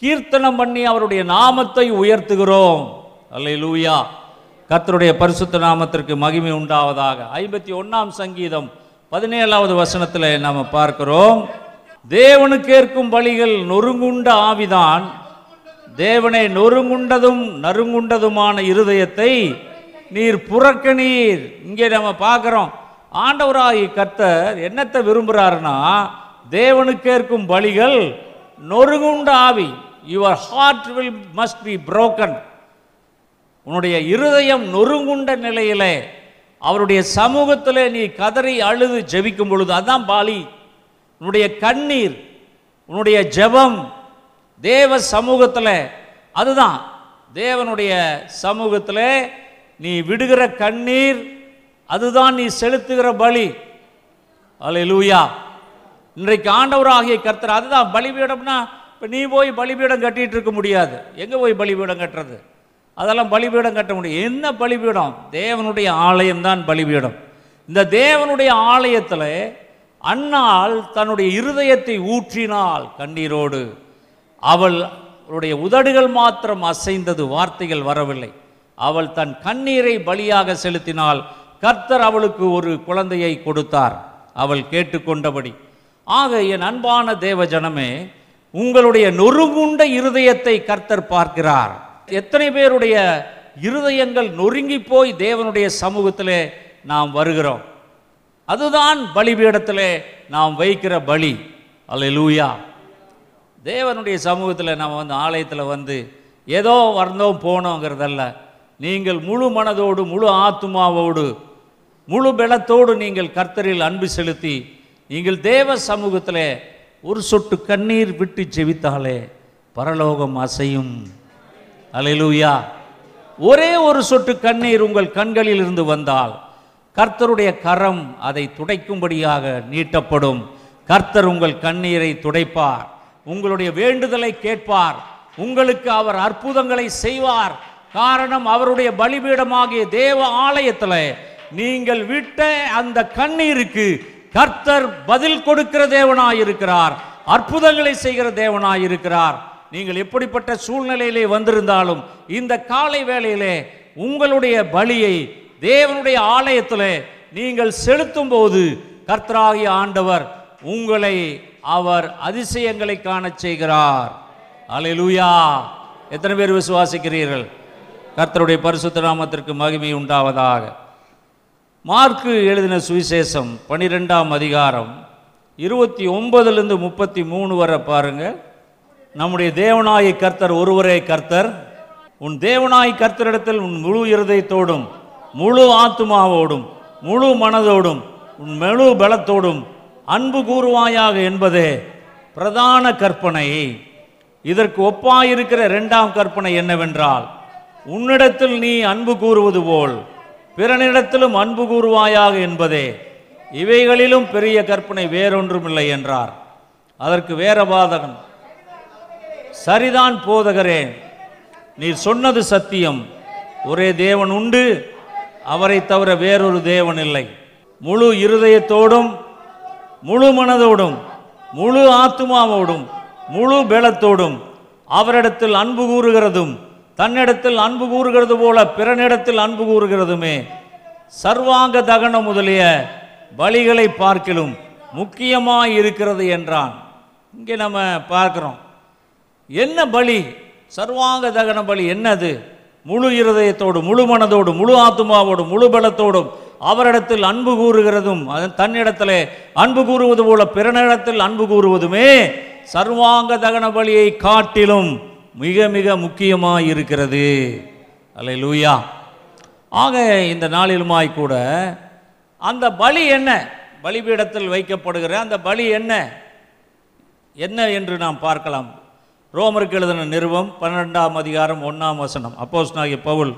கீர்த்தனம் பண்ணி அவருடைய நாமத்தை உயர்த்துகிறோம். அல்லையிலூயா கர்த்தருடைய பரிசுத்த நாமத்திற்கு மகிமை உண்டாவதாக. ஐம்பத்தி ஒன்றாம் சங்கீதம் பதினேழாவது வசனத்தில் நாம் பார்க்கிறோம். தேவனுக்கேற்கும் பலிகள் நொறுங்குண்ட ஆவிதான். தேவனை நொறுங்குண்டதும் நறுங்குண்டதுமான இருதயத்தை நீர் புறக்கணீர் இங்கே நம்ம பார்க்குறோம். ஆண்டவராகி கர்த்தர் என்னத்தை விரும்புகிறாருன்னா தேவனுக்கேற்கும் பலிகள் நொறுங்குண்ட ஆவி. Your heart will must be broken உன்னுடைய இருதயம் நொறுங்குண்ட நிலையிலே அவருடைய சமூகத்தில் நீ கதறி அழுது ஜெபிக்கும் பொழுது அதுதான் பாலி. உன்னுடைய கண்ணீர் உன்னுடைய ஜெபம் தேவ சமூகத்தில் அதுதான். தேவனுடைய சமூகத்தில் நீ விடுகிற கண்ணீர் அதுதான் நீ செலுத்துகிற பலி. அலையலூயா இன்றைக்கு ஆண்டவராகிய கர்த்தர் அதுதான் பலிபீடம்னா இப்போ நீ போய் பலிபீடம் கட்டிகிட்டு இருக்க முடியாது. எங்கே போய் பலிபீடம் கட்டுறது? அதெல்லாம் பலிபீடம் கட்ட முடியும். என்ன பலிபீடம்? தேவனுடைய ஆலயம்தான் பலிபீடம். இந்த தேவனுடைய ஆலயத்தில் அன்னால் தன்னுடைய இருதயத்தை ஊற்றினால் கண்ணீரோடு. அவளுடைய உதடுகள் மாத்திரம் அசைந்தது வார்த்தைகள் வரவில்லை. அவள் தன் கண்ணீரை பலியாக செலுத்தினால் கர்த்தர் அவளுக்கு ஒரு குழந்தையை கொடுத்தார். அவள் கேட்டுக்கொண்டபடி ஆக என் அன்பான தேவ ஜனமே உங்களுடைய நொறுங்குண்ட இருதயத்தை கர்த்தர் பார்க்கிறார். எத்தனை பேருடைய இருதயங்கள் நொறுங்கி போய் தேவனுடைய சமூகத்திலே நாம் வருகிறோம். அதுதான் பலிபீடத்திலே நாம் வைக்கிற பலி. அல்ல லூயா தேவனுடைய சமூகத்தில் நம்ம வந்து ஆலயத்தில் வந்து ஏதோ வந்தோம் போனோங்கிறதல்ல. நீங்கள் முழு மனதோடு முழு ஆத்துமாவோடு முழு பலத்தோடு நீங்கள் கர்த்தரில் அன்பு செலுத்தி நீங்கள் தேவ சமூகத்தில் ஒரு சொட்டு கண்ணீர் விட்டு செவித்தாலே பரலோகம் அசையும். அலையிலூயா ஒரே ஒரு சொட்டு கண்ணீர் உங்கள் கண்களில் இருந்து வந்தால் கர்த்தருடைய கரம் அதை துடைக்கும்படியாக நீட்டப்படும். கர்த்தர் உங்கள் கண்ணீரை துடைப்பார். உங்களுடைய வேண்டுதலை கேட்பார். உங்களுக்கு அவர் அற்புதங்களை செய்வார். காரணம் அவருடைய பலிபீடமாகிய தேவ ஆலயத்தில் நீங்கள் விட்ட அந்த கண்ணீருக்கு கர்த்தர் பதில் கொடுக்கிற தேவனாயிருக்கிறார். அற்புதங்களை செய்கிற தேவனாயிருக்கிறார். நீங்கள் எப்படிப்பட்ட சூழ்நிலையிலே வந்திருந்தாலும் இந்த காலை வேளையிலே உங்களுடைய பலியை தேவனுடைய ஆலயத்தில் நீங்கள் செலுத்தும் போது கர்த்தராகிய ஆண்டவர் உங்களை அவர் அதிசயங்களை காணச் செய்கிறார். அலையலூயா எத்தனை பேர் விசுவாசிக்கிறீர்கள்? கர்த்தருடைய பரிசுத்த நாமத்திற்கு மகிமை உண்டாவதாக. மார்க்கு எழுதின சுவிசேஷம் பனிரெண்டாம் அதிகாரம் இருபத்தி ஒன்பதுலேருந்து முப்பத்தி மூணு வரை பாருங்கள் நம்முடைய தேவனாய கர்த்தர் ஒருவரே கர்த்தர். உன் தேவனாய் கர்த்தரிடத்தில் உன் முழு இருதயத்தோடும் முழு ஆத்துமாவோடும் முழு மனதோடும் உன் முழு பலத்தோடும் அன்பு கூறுவாயாக என்பதே பிரதான கற்பனை. இதற்கு ஒப்பாயிருக்கிற இரண்டாம் கற்பனை என்னவென்றால் உன்னிடத்தில் நீ அன்பு கூறுவது போல் பிறனிடத்திலும் அன்பு கூறுவாயாக என்பதே இவைகளிலும் பெரிய கற்பனை வேறொன்றுமில்லை என்றார். அதற்கு வேற பாதகன் சரிதான் போதகரே நீர் சொன்னது சத்தியம் ஒரே தேவன் உண்டு அவரை தவிர வேறொரு தேவன் இல்லை. முழு இருதயத்தோடும் முழு மனதோடும் முழு ஆத்துமாவோடும் முழு பலத்தோடும் அவரிடத்தில் அன்பு கூறுகிறதும் தன்னிடத்தில் அன்பு கூறுகிறது போல பிறனிடத்தில் அன்பு கூறுகிறதுமே சர்வாங்க தகனம் முதலிய வழிகளை பார்க்கிலும் முக்கியமாக இருக்கிறது என்றான். இங்கே நம்ம பார்க்குறோம். என்ன பலி? சர்வாங்க தகன பலி என்னது? முழு இருதயத்தோடு முழு மனதோடு முழு ஆத்மாவோடு முழு பலத்தோடும் அவரிடத்தில் அன்பு கூறுகிறதும் அதன் அன்பு கூறுவது போல பிறனிடத்தில் அன்பு கூறுவதுமே சர்வாங்க தகன பலியை காட்டிலும் மிக மிக முக்கியமாக இருக்கிறது அல்ல லூயா ஆக இந்த நாளிலுமாய் கூட அந்த பலி என்ன? பலிபீடத்தில் வைக்கப்படுகிற அந்த பலி என்ன? என்ன என்று நாம் பார்க்கலாம். ரோமருக்கு எழுதின நிறுவம் பன்னெண்டாம் அதிகாரம் ஒன்றாம் வசனம். அப்போஸ் நாகிய பவுல்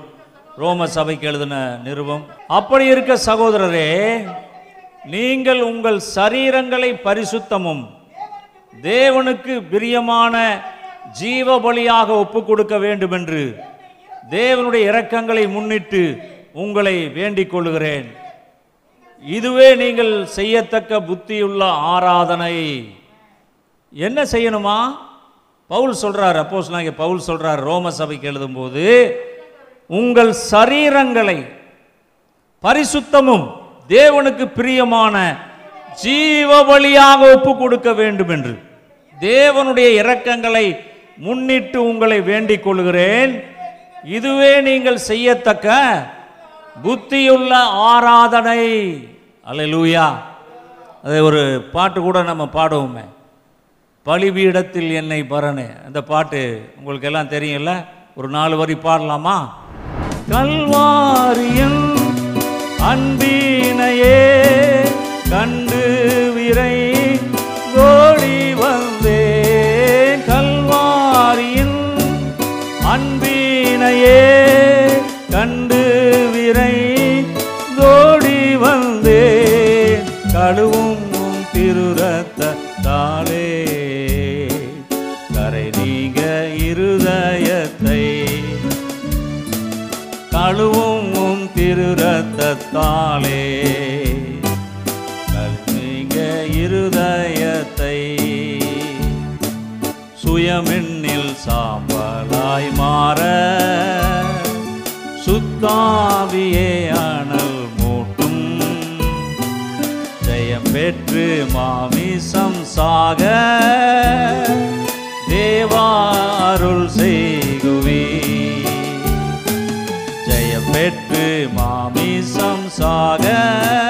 ரோம சபைக்கு எழுதின நிறுவம் அப்படி இருக்க சகோதரரே நீங்கள் உங்கள் சரீரங்களை பரிசுத்தமும் தேவனுக்கு பிரியமான ஜீவ பலியாக ஒப்பு கொடுக்க வேண்டும் என்று தேவனுடைய இரக்கங்களை முன்னிட்டு உங்களை வேண்டிக் கொள்கிறேன் இதுவே நீங்கள் செய்யத்தக்க புத்தியுள்ள ஆராதனை. என்ன செய்யணுமா? பவுல் சொல்றார் அப்போஸ் நாங்கள் பவுல் சொல்றார் ரோம சபைக்கு எழுதும்போது உங்கள் சரீரங்களை பரிசுத்தமும் தேவனுக்கு பிரியமான ஜீவ வழியாக ஒப்பு கொடுக்க வேண்டும் என்று தேவனுடைய இரக்கங்களை முன்னிட்டு உங்களை வேண்டிக் கொள்கிறேன். இதுவே நீங்கள் செய்யத்தக்க புத்தியுள்ள ஆராதனை. அல்லேலூயா. அதை ஒரு பாட்டு கூட நம்ம பாடுவோமே. பலிபீடத்தில் என்னை பரணே. அந்த பாட்டு உங்களுக்கு எல்லாம் தெரியும்ல? ஒரு நாலு வரி பாடலாமா? கல்வாரியின் அன்பினையே கண்டு விரை கோடி வந்தேன். கல்வாரியின் அன்பினையே கண்டு விரை கோடி வந்தேன். கழுவும் திருரத்த தாளே கழுவும் உம் திருரத்தாலே கல்மிக இருதயத்தை. சுயமெண்ணில் சாம்பலாய் மாற. சுத்தாவியே அனல் மூட்டும். ஜெயம் பெற்று மாமிசம் சாக. தேவா மாமிசம்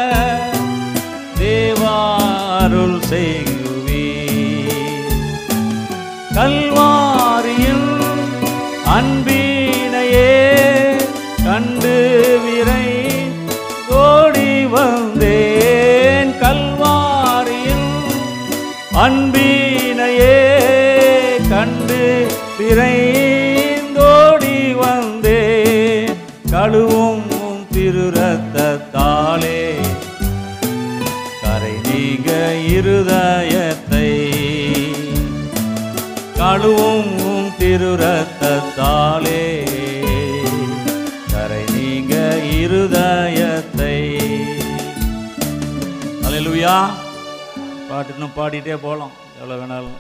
திருரத்தாலே கரை நீங்க இருதயத்தை. அலையலுயா. பாட்டு இன்னும் பாடிட்டே போகலாம். எவ்வளோ வேணாலும்.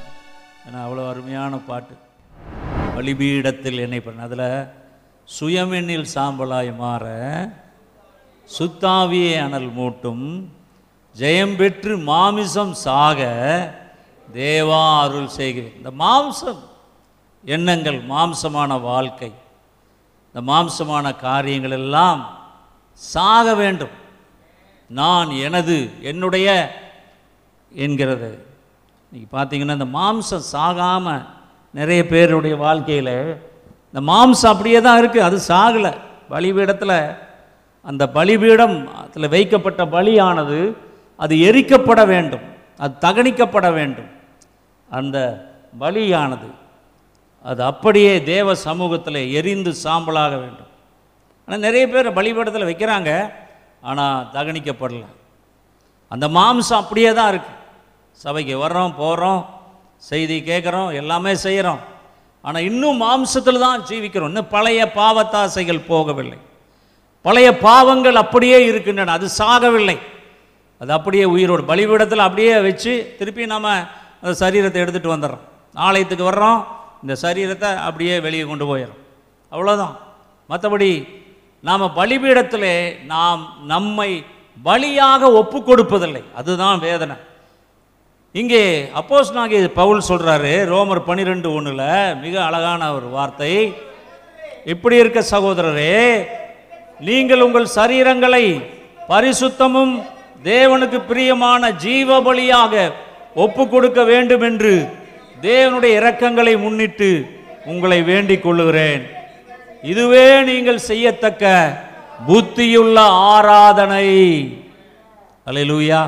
ஏன்னா அவ்வளோ அருமையான பாட்டு. பலிபீடத்தில் என்னை பண்ண அதில் சுயமெண்ணில் சாம்பலாய் மாற சுத்தாவியே அனல் மூட்டும் ஜெயம் பெற்று மாமிசம் சாக தேவா அருள் செய்கிறேன். இந்த மாம்சம் எண்ணங்கள் மாம்சமான வாழ்க்கை. இந்த மாம்சமான காரியங்கள் எல்லாம் சாக வேண்டும். நான் எனது என்னுடைய என்கிறது. இன்னைக்கு பார்த்தீங்கன்னா இந்த மாம்சம் சாகாமல் நிறைய பேருடைய வாழ்க்கையில் இந்த மாம்சம் அப்படியே தான் இருக்குது அது சாகலை. பலிபீடத்தில் அந்த பலிபீடம் அதில் வைக்கப்பட்ட பலியானது அது எரிக்கப்பட வேண்டும். அது தகனிக்கப்பட வேண்டும். அந்த பலியானது அது அப்படியே தேவ சமூகத்தில் எரிந்து சாம்பலாக வேண்டும். ஆனால் நிறைய பேர் பலிபீடத்தில் வைக்கிறாங்க ஆனால் தகனிக்கப்படல. அந்த மாம்சம் அப்படியே தான் இருக்குது சபைக்கு வர்றோம் போகிறோம் செய்தி கேட்குறோம் எல்லாமே செய்கிறோம் ஆனால் இன்னும் மாம்சத்தில் தான் ஜீவிக்கிறோம். இன்னும் பழைய பாவத்தாசைகள் போகவில்லை. பழைய பாவங்கள் அப்படியே இருக்கின்றன அது சாகவில்லை. அது அப்படியே உயிரோடு பலிபீடத்தில் அப்படியே வச்சு திருப்பி நம்ம அந்த சரீரத்தை எடுத்துகிட்டு வந்துடுறோம். ஆலயத்துக்கு வர்றோம் இந்த சரீரத்தை அப்படியே வெளியே கொண்டு போயிடும். அவ்வளோதான் மற்றபடி நாம் பலிபீடத்தில் நாம் நம்மை பலியாக ஒப்பு கொடுப்பதில்லை. அதுதான் வேதனை. இங்கே அப்போஸ் நாகி பவுல் சொல்கிறாரு ரோமர் பனிரெண்டு ஒன்றில் மிக அழகான ஒரு வார்த்தை. இப்படி இருக்க சகோதரரே நீங்கள் உங்கள் சரீரங்களை பரிசுத்தமும் தேவனுக்கு பிரியமான ஜீவ பலியாக ஒப்பு கொடுக்க வேண்டும் என்று தேவனுடைய இரக்கங்களை முன்னிட்டு உங்களை வேண்டிக் கொள்ளுகிறேன். இதுவே நீங்கள் செய்யத்தக்க புத்தியுள்ள ஆராதனை. அல்லேலூயா.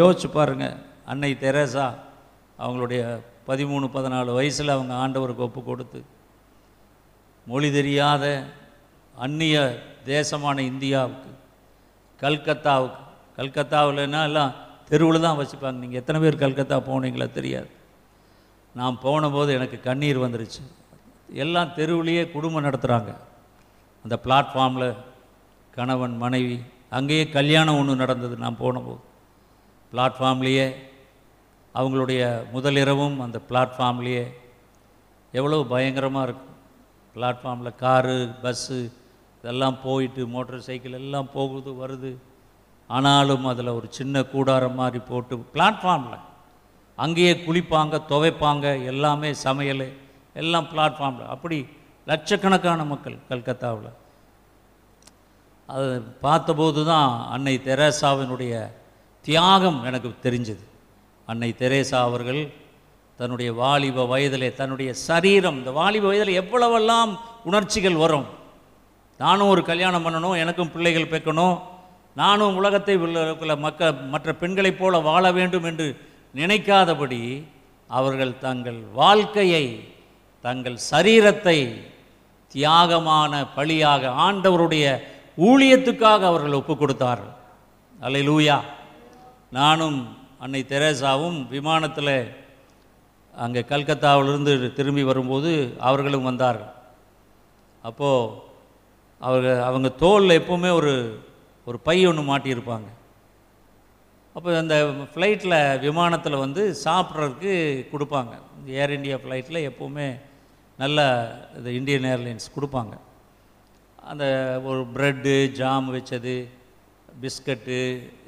யோசிச்சு பாருங்க அன்னை தெரேசா அவங்களுடைய பதிமூணு பதினாலு வயசில் அவங்க ஆண்டவருக்கு ஒப்பு கொடுத்து மொழி தெரியாத அந்நிய தேசமான இந்தியாவுக்கு கல்கத்தாவுக்கு கல்கத்தாவில்னா எல்லாம் தெருவில் தான் வச்சுப்பாங்க. நீங்கள் எத்தனை பேர் கல்கத்தா போனீங்களா தெரியாது. நான் போனபோது எனக்கு கண்ணீர் வந்துருச்சு. எல்லாம் தெருவுலேயே குடும்பம் நடத்துகிறாங்க அந்த பிளாட்ஃபார்மில் கணவன் மனைவி அங்கேயே கல்யாணம் ஒன்று நடந்தது நான் போனபோது. பிளாட்ஃபார்ம்லேயே அவங்களுடைய முதலிரவும் அந்த பிளாட்ஃபார்ம்லேயே எவ்வளோ பயங்கரமாக இருக்கும். பிளாட்ஃபார்மில் காரு பஸ்ஸு இதெல்லாம் போயிட்டு மோட்டார் சைக்கிள் எல்லாம் போகுது வருது. ஆனாலும் அதில் ஒரு சின்ன கூடாரம் மாதிரி போட்டு பிளாட்ஃபார்மில் அங்கேயே குளிப்பாங்க துவைப்பாங்க எல்லாமே சமையல் எல்லாம் பிளாட்ஃபார்மில் அப்படி லட்சக்கணக்கான மக்கள் கல்கத்தாவில். அது பார்த்தபோது தான் அன்னை தெரேசாவினுடைய தியாகம் எனக்கு தெரிஞ்சது. அன்னை தெரேசா அவர்கள் தன்னுடைய வாலிப வயதிலே தன்னுடைய சரீரம் இந்த வாலிப வயதில் எவ்வளவெல்லாம் உணர்ச்சிகள் வரும். நானும் ஒரு கல்யாணம் பண்ணணும் எனக்கும் பிள்ளைகள் பெக்கணும் நானும் உலகத்தை உள்ள மக்க மற்ற பெண்களைப் போல வாழ வேண்டும் என்று நினைக்காதபடி அவர்கள் தங்கள் வாழ்க்கையை தங்கள் சரீரத்தை தியாகமான பலியாக ஆண்டவருடைய ஊழியத்துக்காக அவர்கள் ஒப்பு கொடுத்தார்கள். அல்லேலூயா. நானும் அன்னை தெரேசாவும் விமானத்தில் அங்கே கல்கத்தாவிலிருந்து திரும்பி வரும்போது அவர்களும் வந்தார்கள். அப்போது அவங்க அவங்க தோலில் எப்போவுமே ஒரு ஒரு பை ஒன்று மாட்டியிருப்பாங்க. அப்போ அந்த ஃப்ளைட்டில் விமானத்தில் வந்து சாப்பிட்றதுக்கு கொடுப்பாங்க. ஏர் இண்டியா ஃப்ளைட்டில் எப்போவுமே நல்ல இந்த இந்தியன் ஏர்லைன்ஸ் கொடுப்பாங்க. அந்த ஒரு ப்ரெட்டு ஜாம் வச்சது பிஸ்கட்டு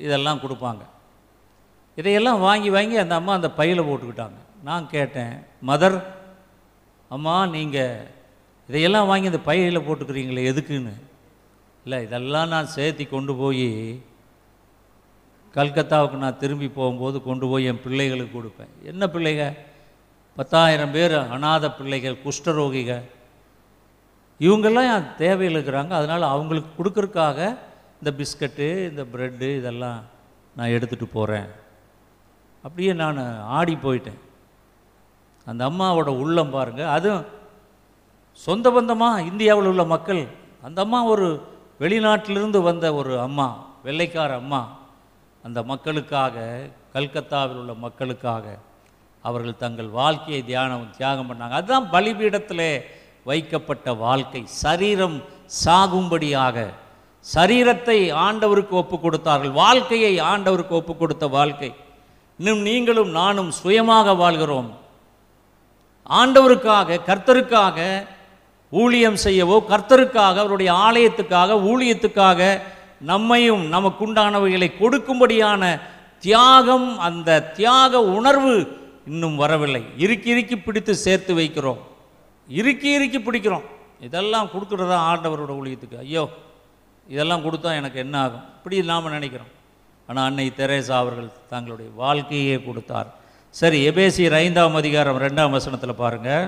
இதெல்லாம் கொடுப்பாங்க. இதையெல்லாம் வாங்கி வாங்கி அந்த அம்மா அந்த பையில் போட்டுக்கிட்டாங்க. நான் கேட்டேன் மதர் அம்மா நீங்கள் இதையெல்லாம் வாங்கி அந்த பையில் போட்டுக்கிறீங்களே எதுக்குன்னு? இல்லை இதெல்லாம் நான் சேர்த்தி கொண்டு போய் கல்கத்தாவுக்கு நான் திரும்பி போகும்போது கொண்டு போய் என் பிள்ளைகளுக்கு கொடுப்பேன். என்ன பிள்ளைக? பத்தாயிரம் பேர் அநாத பிள்ளைகள் குஷ்டரோகிகள் இவங்கெல்லாம் என் தேவையில் இருக்கிறாங்க. அதனால் அவங்களுக்கு கொடுக்கறதுக்காக இந்த பிஸ்கட்டு இந்த ப்ரெட்டு இதெல்லாம் நான் எடுத்துகிட்டு போகிறேன் அப்படியே நான் ஆடி போயிட்டேன். அந்த அம்மாவோட உள்ளம் பாருங்கள் அதுவும் சொந்த பந்தமாக இந்தியாவில் உள்ள மக்கள். அந்த அம்மா ஒரு வெளிநாட்டிலிருந்து வந்த ஒரு அம்மா வெள்ளைக்கார அம்மா அந்த மக்களுக்காக கல்கத்தாவில் உள்ள மக்களுக்காக அவர்கள் தங்கள் வாழ்க்கையை தியானம் தியாகம் பண்ணாங்க. அதுதான் பலிபீடத்தில் வைக்கப்பட்ட வாழ்க்கை. சரீரம் சாகும்படியாக சரீரத்தை ஆண்டவருக்கு ஒப்பு கொடுத்தார்கள். வாழ்க்கையை ஆண்டவருக்கு ஒப்பு கொடுத்த வாழ்க்கை. இன்னும் நீங்களும் நானும் சுயமாக வாழ்கிறோம். ஆண்டவருக்காக கர்த்தருக்காக ஊழியம் செய்யவோ கர்த்தருக்காக அவருடைய ஆலயத்துக்காக ஊழியத்துக்காக நம்மையும் நமக்குண்டானவைகளை கொடுக்கும்படியான தியாகம் அந்த தியாக உணர்வு இன்னும் வரவில்லை. இறுக்கி இறுக்கி பிடித்து சேர்த்து வைக்கிறோம். இறுக்கி இறுக்கி பிடிக்கிறோம். இதெல்லாம் கொடுக்குறதா ஆண்டவரோட ஊழியத்துக்கு. ஐயோ இதெல்லாம் கொடுத்தா எனக்கு என்ன ஆகும்? இப்படி நாம் நினைக்கிறோம். ஆனால் அன்னை தெரேசா அவர்கள் தங்களுடைய வாழ்க்கையே கொடுத்தார். சரி எபேசியர் ஐந்தாம் அதிகாரம் ரெண்டாம் வசனத்தில் பாருங்கள்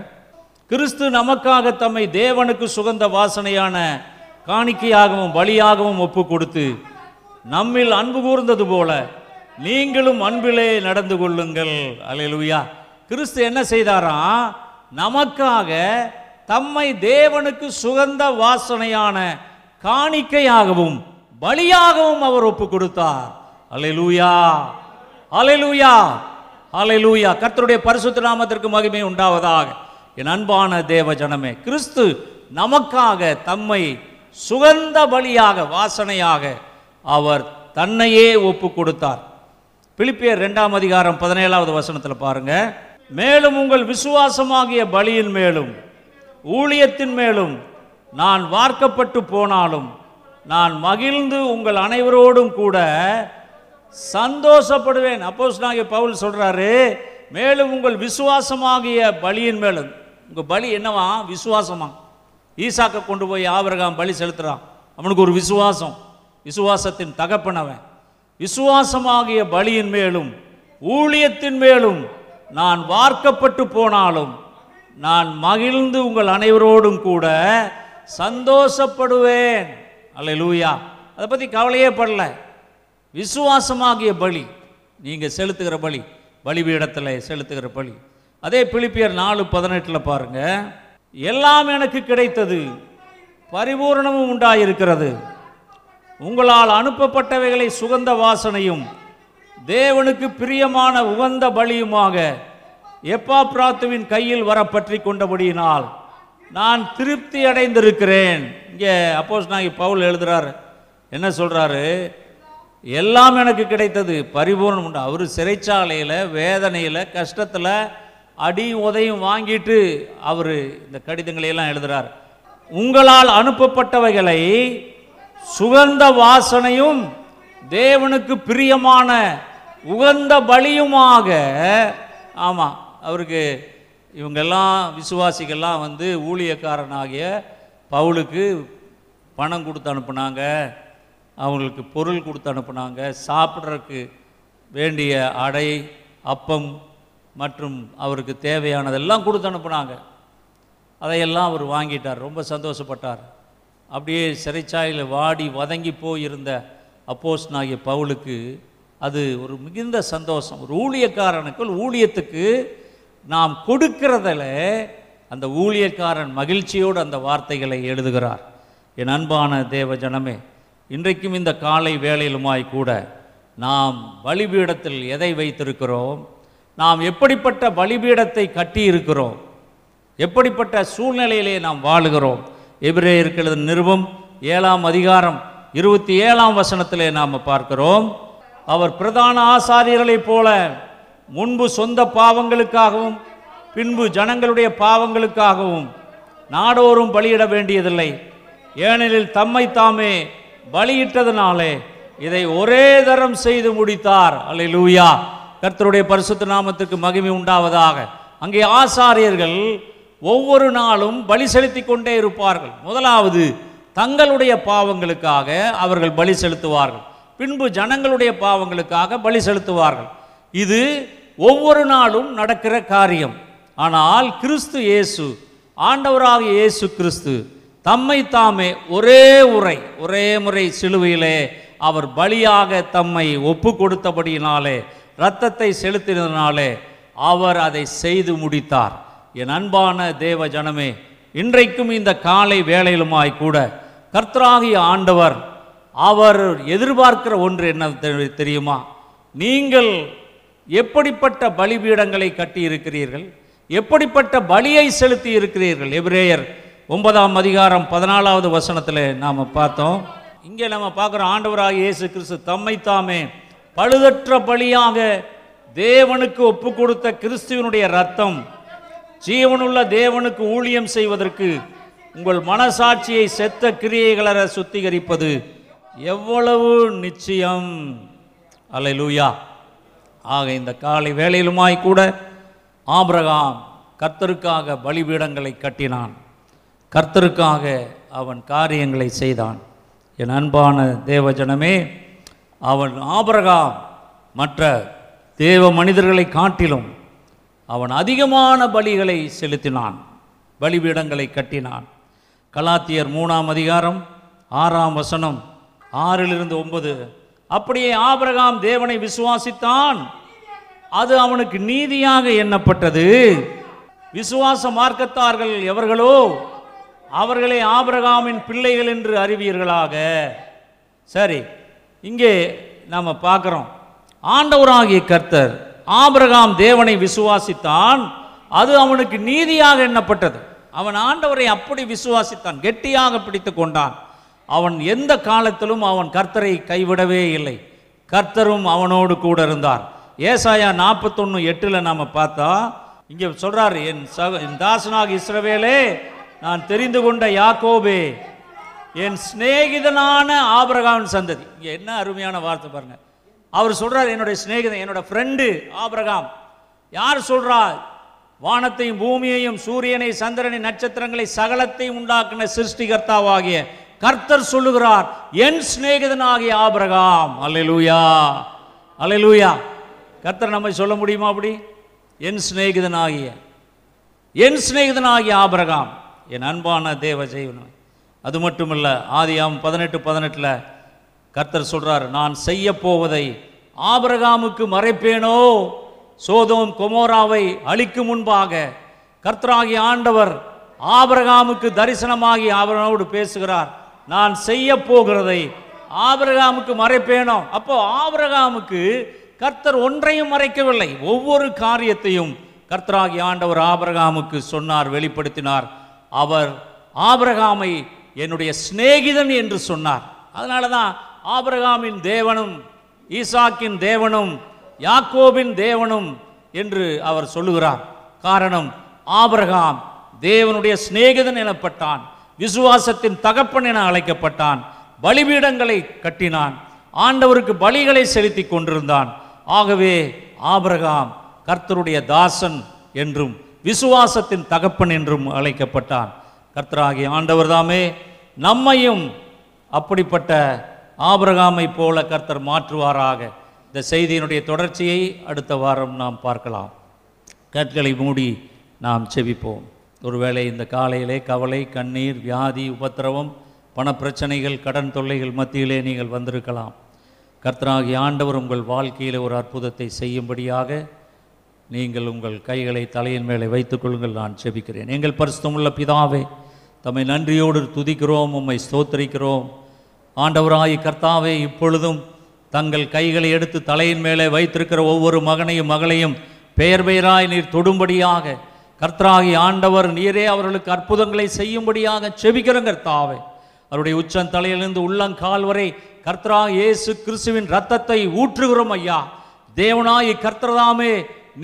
கிறிஸ்து நமக்காக தம்மை தேவனுக்கு சுகந்த வாசனையான காணிக்கையாகவும் பலியாகவும் ஒப்பு கொடுத்து நம்மில் அன்பு கூர்ந்தது போல நீங்களும் அன்பிலே நடந்து கொள்ளுங்கள். அல்லேலூயா கிறிஸ்து என்ன செய்தாராம் நமக்காக தம்மை தேவனுக்கு சுகந்த வாசனையான காணிக்கையாகவும் பலியாகவும் அவர் ஒப்பு கொடுத்தார் அலையலூயா அலையலூயா அலையலூயா கர்த்தருடைய பரிசுத்த நாமத்திற்கு மகிமை உண்டாவதாக. என் அன்பான தேவ ஜனமே கிறிஸ்து நமக்காக தம்மை சுகந்த பலியாக வாசனையாக அவர் தன்னையே ஒப்பு கொடுத்தார். பிலிப்பியர் ரெண்டாம் அதிகாரம் பதினேழாவது வசனத்தில் பாருங்க. மேலும் உங்கள் விசுவாசமாகிய பலியின் மேலும் ஊழியத்தின் மேலும் நான் வார்க்கப்பட்டு போனாலும் நான் மகிழ்ந்து உங்கள் அனைவரோடும் கூட சந்தோஷப்படுவேன். அப்போஸ் நாங்கள் பவுல் சொல்றாரு மேலும் உங்கள் விசுவாசமாகிய பலியின் மேலும். உங்கள் பலி என்னவா? விசுவாசமா? ஈசாக்க கொண்டு போய் ஆபிரகாம் பலி செலுத்துகிறான் அவனுக்கு ஒரு விசுவாசம். விசுவாசத்தின் தகப்பன் அவன். விசுவாசமாகிய பலியின் மேலும் ஊழியத்தின் மேலும் நான் வார்க்கப்பட்டு போனாலும் நான் மகிழ்ந்து உங்கள் அனைவரோடும் கூட சந்தோஷப்படுவேன். அல்ல லூயா அதை பற்றி கவலையே படல. விசுவாசமாகிய பலி நீங்கள் செலுத்துகிற பலி பலிபீடத்தில் செலுத்துகிற பலி. அதே பிலிப்பியர் நாலு பதினெட்டில் பாருங்க. எல்லாம் எனக்கு கிடைத்தது பரிபூரணமும் உண்டாயிருக்கிறது. உங்களால் அனுப்பப்பட்டவைகளை சுகந்த வாசனையும் தேவனுக்கு பிரியமான உகந்த பலியுமாக எப்பா பிராத்துவின் கையில் வர பற்றி கொண்டபடியினால் நான் திருப்தி அடைந்திருக்கிறேன். இங்கே அப்போஸ் நாங்கள் பவுல் எழுதுறாரு. என்ன சொல்கிறாரு எல்லாம் எனக்கு கிடைத்தது பரிபூர்ணம் உண்டு. அவர் சிறைச்சாலையில் வேதனையில் கஷ்டத்தில் அடி உதையும் வாங்கிட்டு அவர் இந்த கடிதங்களை எல்லாம் எழுதுறார். உங்களால் அனுப்பப்பட்டவைகளை சுகந்த வாசனையும் தேவனுக்கு பிரியமான உகந்த பலியுமாக ஆமாம் அவருக்கு இவங்கெல்லாம் விசுவாசிகள்லாம் வந்து ஊழியக்காரனாகிய பவுலுக்கு பணம் கொடுத்து அனுப்புனாங்க அவங்களுக்கு பொருள் கொடுத்து அனுப்புனாங்க சாப்பிட்றதுக்கு வேண்டிய அடை அப்பம் மற்றும் அவருக்கு தேவையானதெல்லாம் கொடுத்து அனுப்புனாங்க. அதையெல்லாம் அவர் வாங்கிட்டார். ரொம்ப சந்தோஷப்பட்டார். அப்படியே சிறைச்சாலையில் வாடி வதங்கி போயிருந்த அப்போஸ் நாகிய பவுலுக்கு அது ஒரு மிகுந்த சந்தோஷம். ஒரு ஊழியக்காரனுக்குள் ஊழியத்துக்கு நாம் கொடுக்கிறதில் அந்த ஊழியக்காரன் மகிழ்ச்சியோடு அந்த வார்த்தைகளை எழுதுகிறார். என் அன்பான தேவ ஜனமே இன்றைக்கும் இந்த காலை வேளையிலுமாய் கூட நாம் பலிபீடத்தில் எதை வைத்திருக்கிறோம்? நாம் எப்படிப்பட்ட பலிபீடத்தை கட்டியிருக்கிறோம்? எப்படிப்பட்ட சூழ்நிலையிலே நாம் வாழுகிறோம்? எபிரேயர்களது நிருபம் ஏழாம் அதிகாரம் இருபத்தி ஏழாம் வசனத்திலே நாம் பார்க்கிறோம். அவர் பிரதான ஆசாரியர்களைப் போல முன்பு சொந்த பாவங்களுக்காகவும் பின்பு ஜனங்களுடைய பாவங்களுக்காகவும் நாடோறும் பலியிட வேண்டியதில்லை. ஏனெனில் தம்மை தாமே பலியிட்டதனாலே இதை ஒரே தரம் செய்து முடித்தார். அல்லேலூயா. கர்த்தருடைய பரிசுத்த நாமத்திற்கு மகிமை உண்டாவதாக. அங்கே ஆசாரியர்கள் ஒவ்வொரு நாளும் பலி செலுத்தி கொண்டே இருப்பார்கள். முதலாவது தங்களுடைய பாவங்களுக்காக அவர்கள் பலி செலுத்துவார்கள். பின்பு ஜனங்களுடைய பாவங்களுக்காக பலி செலுத்துவார்கள். இது ஒவ்வொரு நாளும் நடக்கிற காரியம். ஆனால் கிறிஸ்து இயேசு ஆண்டவராக இயேசு கிறிஸ்து தம்மை தாமே ஒரே உரை ஒரே முறை சிலுவையிலே அவர் பலியாக தம்மை ஒப்பு கொடுத்தபடியினாலே இரத்தத்தை செலுத்தினதுனாலே அவர் அதை செய்து முடித்தார். என் அன்பான தேவ ஜனமே இன்றைக்கும் இந்த காலை வேலையிலுமாய் கூட கர்த்தராகிய ஆண்டவர் அவர் எதிர்பார்க்கிற ஒன்று என்ன தெரியுமா? நீங்கள் எப்படிப்பட்ட பலிபீடங்களை கட்டி இருக்கிறீர்கள் எப்படிப்பட்ட பலியை செலுத்தி இருக்கிறீர்கள் எபிரேயர் ஒன்பதாம் அதிகாரம் பதினாலாவது வசனத்தில் நாம் பார்த்தோம். இங்கே நம்ம பார்க்குறோம் ஆண்டவராக இயேசு கிறிஸ்து தம்மைத்தாமே தாமே பழுதற்ற பலியாக தேவனுக்கு ஒப்பு கொடுத்த கிறிஸ்துவனுடைய ரத்தம் ஜீவனுள்ள தேவனுக்கு ஊழியம் செய்வதற்கு உங்கள் மனசாட்சியை செத்த கிரியைகளர சுத்திகரிப்பது எவ்வளவு நிச்சயம். அலை லூயா ஆக இந்த காலை வேலையிலுமாய் கூட ஆபிரகாம் கர்த்தருக்காக பலிபீடங்களை கட்டினான். கர்த்தருக்காக அவன் காரியங்களை செய்தான். என் அன்பான தேவஜனமே அவன் ஆபிரகாம் மற்ற தேவ மனிதர்களை காட்டிலும் அவன் அதிகமான பலிகளை செலுத்தினான் பலிபீடங்களை கட்டினான். கலாத்தியர் மூணாம் அதிகாரம் ஆறாம் வசனம் ஆறிலிருந்து ஒன்பது. அப்படியே ஆபரகாம் தேவனை விசுவாசித்தான். அது அவனுக்கு நீதியாக எண்ணப்பட்டது. விசுவாச மார்க்கத்தார்கள் எவர்களோ அவர்களே ஆபரகாமின் பிள்ளைகள் என்று அறிவீர்களாக. சரி இங்கே நாம் பார்க்குறோம். ஆண்டவராகிய கர்த்தர் ஆபிரகாம் தேவனை விசுவாசித்தான் அது அவனுக்கு நீதியாக எண்ணப்பட்டது. அவன் ஆண்டவரை அப்படி விசுவாசித்தான் கெட்டியாக பிடித்து கொண்டான். அவன் எந்த காலத்திலும் அவன் கர்த்தரை கைவிடவே இல்லை. கர்த்தரும் அவனோடு கூட இருந்தார். ஏசாயா நாற்பத்தொன்று எட்டில் நாம் பார்த்தா இங்கே சொல்கிறார் என் சக என் தாசனாக இஸ்ரவேலே நான் தெரிந்து கொண்ட யாக்கோபே என் சிநேகிதனான ஆபிரகாமின் சந்ததி. இங்கே என்ன அருமையான வார்த்தை பாருங்க. அவர் சொல்றார் என்னுடைய சிநேகிதன் என்னோட ஃப்ரெண்டு ஆபிரகாம். யார் சொல்றா? வானத்தையும் பூமியையும் சூரியனை சந்திரனை நட்சத்திரங்களை சகலத்தையும் உண்டாக்கின சிருஷ்டிகர்த்தாவாகிய கர்த்தர் சொல்லுகிறார் என் சிநேகிதனாகிய ஆபிரகாம். அலையலூயா அலையலூயா கர்த்தர் நம்மை சொல்ல முடியுமா அப்படி? என் சிநேகிதனாகிய என் சிநேகிதனாகிய ஆபிரகாம். என் அன்பான தேவ ஜெயவன் அது மட்டுமல்ல ஆதியாம் பதினெட்டு பதினெட்டில் கர்த்தர் சொல்கிறார் நான் செய்ய போவதை ஆபிரகாமுக்கு மறைப்பேனோ? சோதோம் கொமோராவை அழிக்கும் முன்பாக கர்த்தராகிய ஆண்டவர் ஆபரகாமுக்கு தரிசனமாகி ஆபரகாமோடு பேசுகிறார் நான் செய்ய போகிறதை ஆபரகாமுக்கு மறைப்பேனோ? அப்போ ஆபரகாமுக்கு கர்த்தர் ஒன்றையும் மறைக்கவில்லை ஒவ்வொரு காரியத்தையும் கர்த்தராகி ஆண்டவர் ஆபரகாமுக்கு சொன்னார் வெளிப்படுத்தினார். அவர் ஆபரகாமை என்னுடைய சிநேகிதன் என்று சொன்னார். அதனால தான் ஆபிரகாமின் தேவனும் ஈசாக்கின் தேவனும் யாக்கோபின் தேவனும் என்று அவர் சொல்லுகிறார். காரணம் ஆபிரகாம் தேவனுடைய சிநேகிதன் எனப்பட்டான். விசுவாசத்தின் தகப்பன் என அழைக்கப்பட்டான். பலிபீடங்களை கட்டினான். ஆண்டவருக்கு பலிகளை செலுத்தி கொண்டிருந்தான். ஆகவே ஆபிரகாம் கர்த்தருடைய தாசன் என்றும் விசுவாசத்தின் தகப்பன் என்றும் அழைக்கப்பட்டான். கர்த்தராகிய ஆண்டவர் தாமே நம்மையும் அப்படிப்பட்ட ஆபரகாமை போல கர்த்தர் மாற்றுவாராக. இந்த செய்தியினுடைய தொடர்ச்சியை அடுத்த வாரம் நாம் பார்க்கலாம். கற்களை மூடி நாம் செவிப்போம் ஒருவேளை இந்த காலையிலே கவலை கண்ணீர் வியாதி உபத்திரவம் பணப்பிரச்சனைகள் கடன் தொல்லைகள் மத்தியிலே நீங்கள் வந்திருக்கலாம். கர்த்தராகிய ஆண்டவர் உங்கள் வாழ்க்கையில் ஒரு அற்புதத்தை செய்யும்படியாக நீங்கள் உங்கள் கைகளை தலையின் மேலே வைத்துக் கொள்ளுங்கள். நான் செபிக்கிறேன். எங்கள் பரிசுத்தமுள்ள பிதாவே தம்மை நன்றியோடு துதிக்கிறோம் உம்மை ஸ்தோத்திரிக்கிறோம். ஆண்டவராய் கர்த்தாவே இப்பொழுதும் தங்கள் கைகளை எடுத்து தலையின் மேலே வைத்திருக்கிற ஒவ்வொரு மகனையும் மகளையும் பெயர் பெயராய் நீர் தொடும்படியாக கர்த்தராகி ஆண்டவர் நீரே அவர்களுக்கு அற்புதங்களை செய்யும்படியாக செபிக்கிறோம் கர்த்தாவே. அவருடைய உச்சம் தலையிலிருந்து உள்ளங்கால் வரை கர்த்தராக இயேசு கிறிஸ்துவின் ரத்தத்தை ஊற்றுகிறோம் ஐயா. தேவனாய் கர்த்தர்தாமே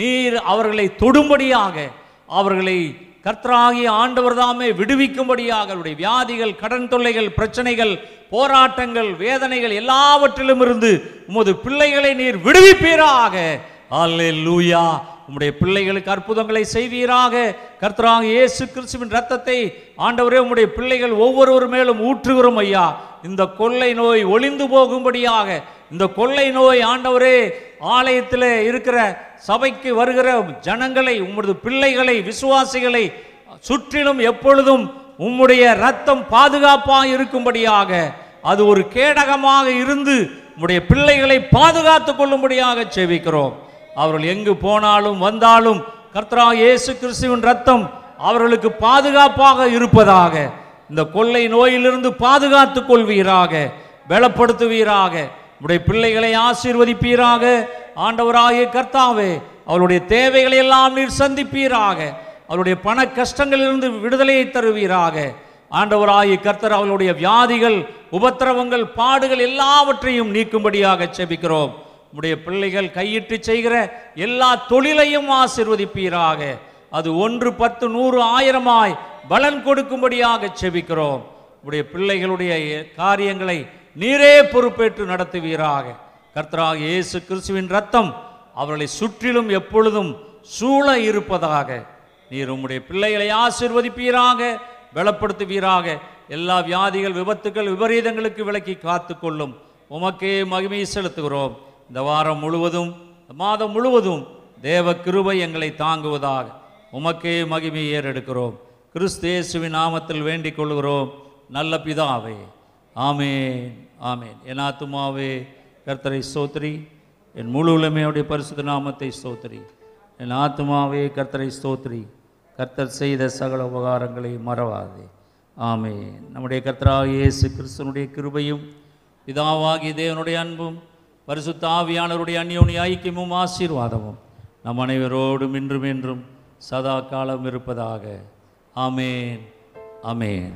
நீர் அவர்களை தொடும்படியாக அவர்களை கர்த்தராகிய ஆண்டவர் தாமே விடுவிக்கும்படியாக அவருடைய வியாதிகள் கடன் தொல்லைகள் பிரச்சனைகள் போராட்டங்கள் வேதனைகள் எல்லாவற்றிலும் இருந்து உமது பிள்ளைகளை நீர் விடுவிப்பீராக. அல்லூயா உம்முடைய பிள்ளைகளுக்கு அற்புதங்களை செய்வீராக. கர்த்தராக இயேசு கிறிஸ்துவின் ரத்தத்தை ஆண்டவரே உம்முடைய பிள்ளைகள் ஒவ்வொருவர் மேலும் ஊற்றுகிறோம் ஐயா. இந்த கொள்ளை நோய் ஒளிந்து போகும்படியாக இந்த கொள்ளை நோய் ஆண்டவரே ஆலயத்தில் இருக்கிற சபைக்கு வருகிற ஜனங்களை உம்முடைய பிள்ளைகளை விசுவாசிகளை சுற்றிலும் எப்பொழுதும் உம்முடைய ரத்தம் பாதுகாப்பாக இருக்கும்படியாக அது ஒரு கேடகமாக இருந்து உம்முடைய பிள்ளைகளை பாதுகாத்து கொள்ளும்படியாக செவிக்கிறோம் அவர்கள் எங்கு போனாலும் வந்தாலும் கர்த்தரா இயேசு கிறிஸ்துவின் ரத்தம் அவர்களுக்கு பாதுகாப்பாக இருப்பதாக இந்த கொள்ளை நோயிலிருந்து பாதுகாத்துக் கொள்வீராக பலப்படுத்துவீராக உடைய பிள்ளைகளை ஆசீர்வதிப்பீராக ஆண்டவராகிய கர்த்தாவே அவருடைய தேவைகளை எல்லாம் நீர் சந்திப்பீராக அவருடைய பண கஷ்டங்களிலிருந்து விடுதலையை தருவீராக ஆண்டவராகிய கர்த்தர் அவளுடைய வியாதிகள் உபத்திரவங்கள் பாடுகள் எல்லாவற்றையும் நீக்கும்படியாக செபிக்கிறோம். உடைய பிள்ளைகள் கையிட்டு செய்கிற எல்லா தொழிலையும் ஆசிர்வதிப்பீராக. அது ஒன்று பத்து நூறு ஆயிரமாய் பலன் கொடுக்கும்படியாக செபிக்கிறோம். உடைய பிள்ளைகளுடைய காரியங்களை நீரே பொறுப்பேற்று நடத்துவீராக. கர்த்தராக இயேசு கிறிஸ்துவின் ரத்தம் அவர்களை சுற்றிலும் எப்பொழுதும் சூழ இருப்பதாக. நீர் உம்முடைய பிள்ளைகளை ஆசிர்வதிப்பீராக பலப்படுத்துவீராக. எல்லா வியாதிகள் விபத்துகள் விபரீதங்களுக்கு விலக்கி காத்துக்கொள்ளும். உமக்கே மகிமையை செலுத்துகிறோம். இந்த வாரம் முழுவதும் மாதம் முழுவதும் தேவ கிருபை எங்களை தாங்குவதாக உமக்கே மகிமை ஏறெடுக்கிறோம். கிறிஸ்து இயேசுவின் நாமத்தில் வேண்டிக் கொள்கிறோம். நல்ல பிதாவே ஆமேன் ஆமேன். என் ஆத்துமாவே கர்த்தரை ஸ்தோத்திரி. என் முழு உலமையுடைய பரிசுத்த நாமத்தை ஸ்தோத்திரி. என் ஆத்துமாவே கர்த்தரை ஸ்தோத்திரி. கர்த்தர் செய்த சகல உபகாரங்களை மறவாதே. ஆமே நம்முடைய கர்த்தராக இயேசு கிறிஸ்தனுடைய கிருபையும் பிதாவாகி தேவனுடைய அன்பும் பரிசுத்த ஆவியானவருடைய அந்யோனி ஐக்கியமும் ஆசீர்வாதமும் நம் அனைவரோடும் இன்றும் என்றும் சதா காலம் இருப்பதாக. ஆமேன். ஆமேன்.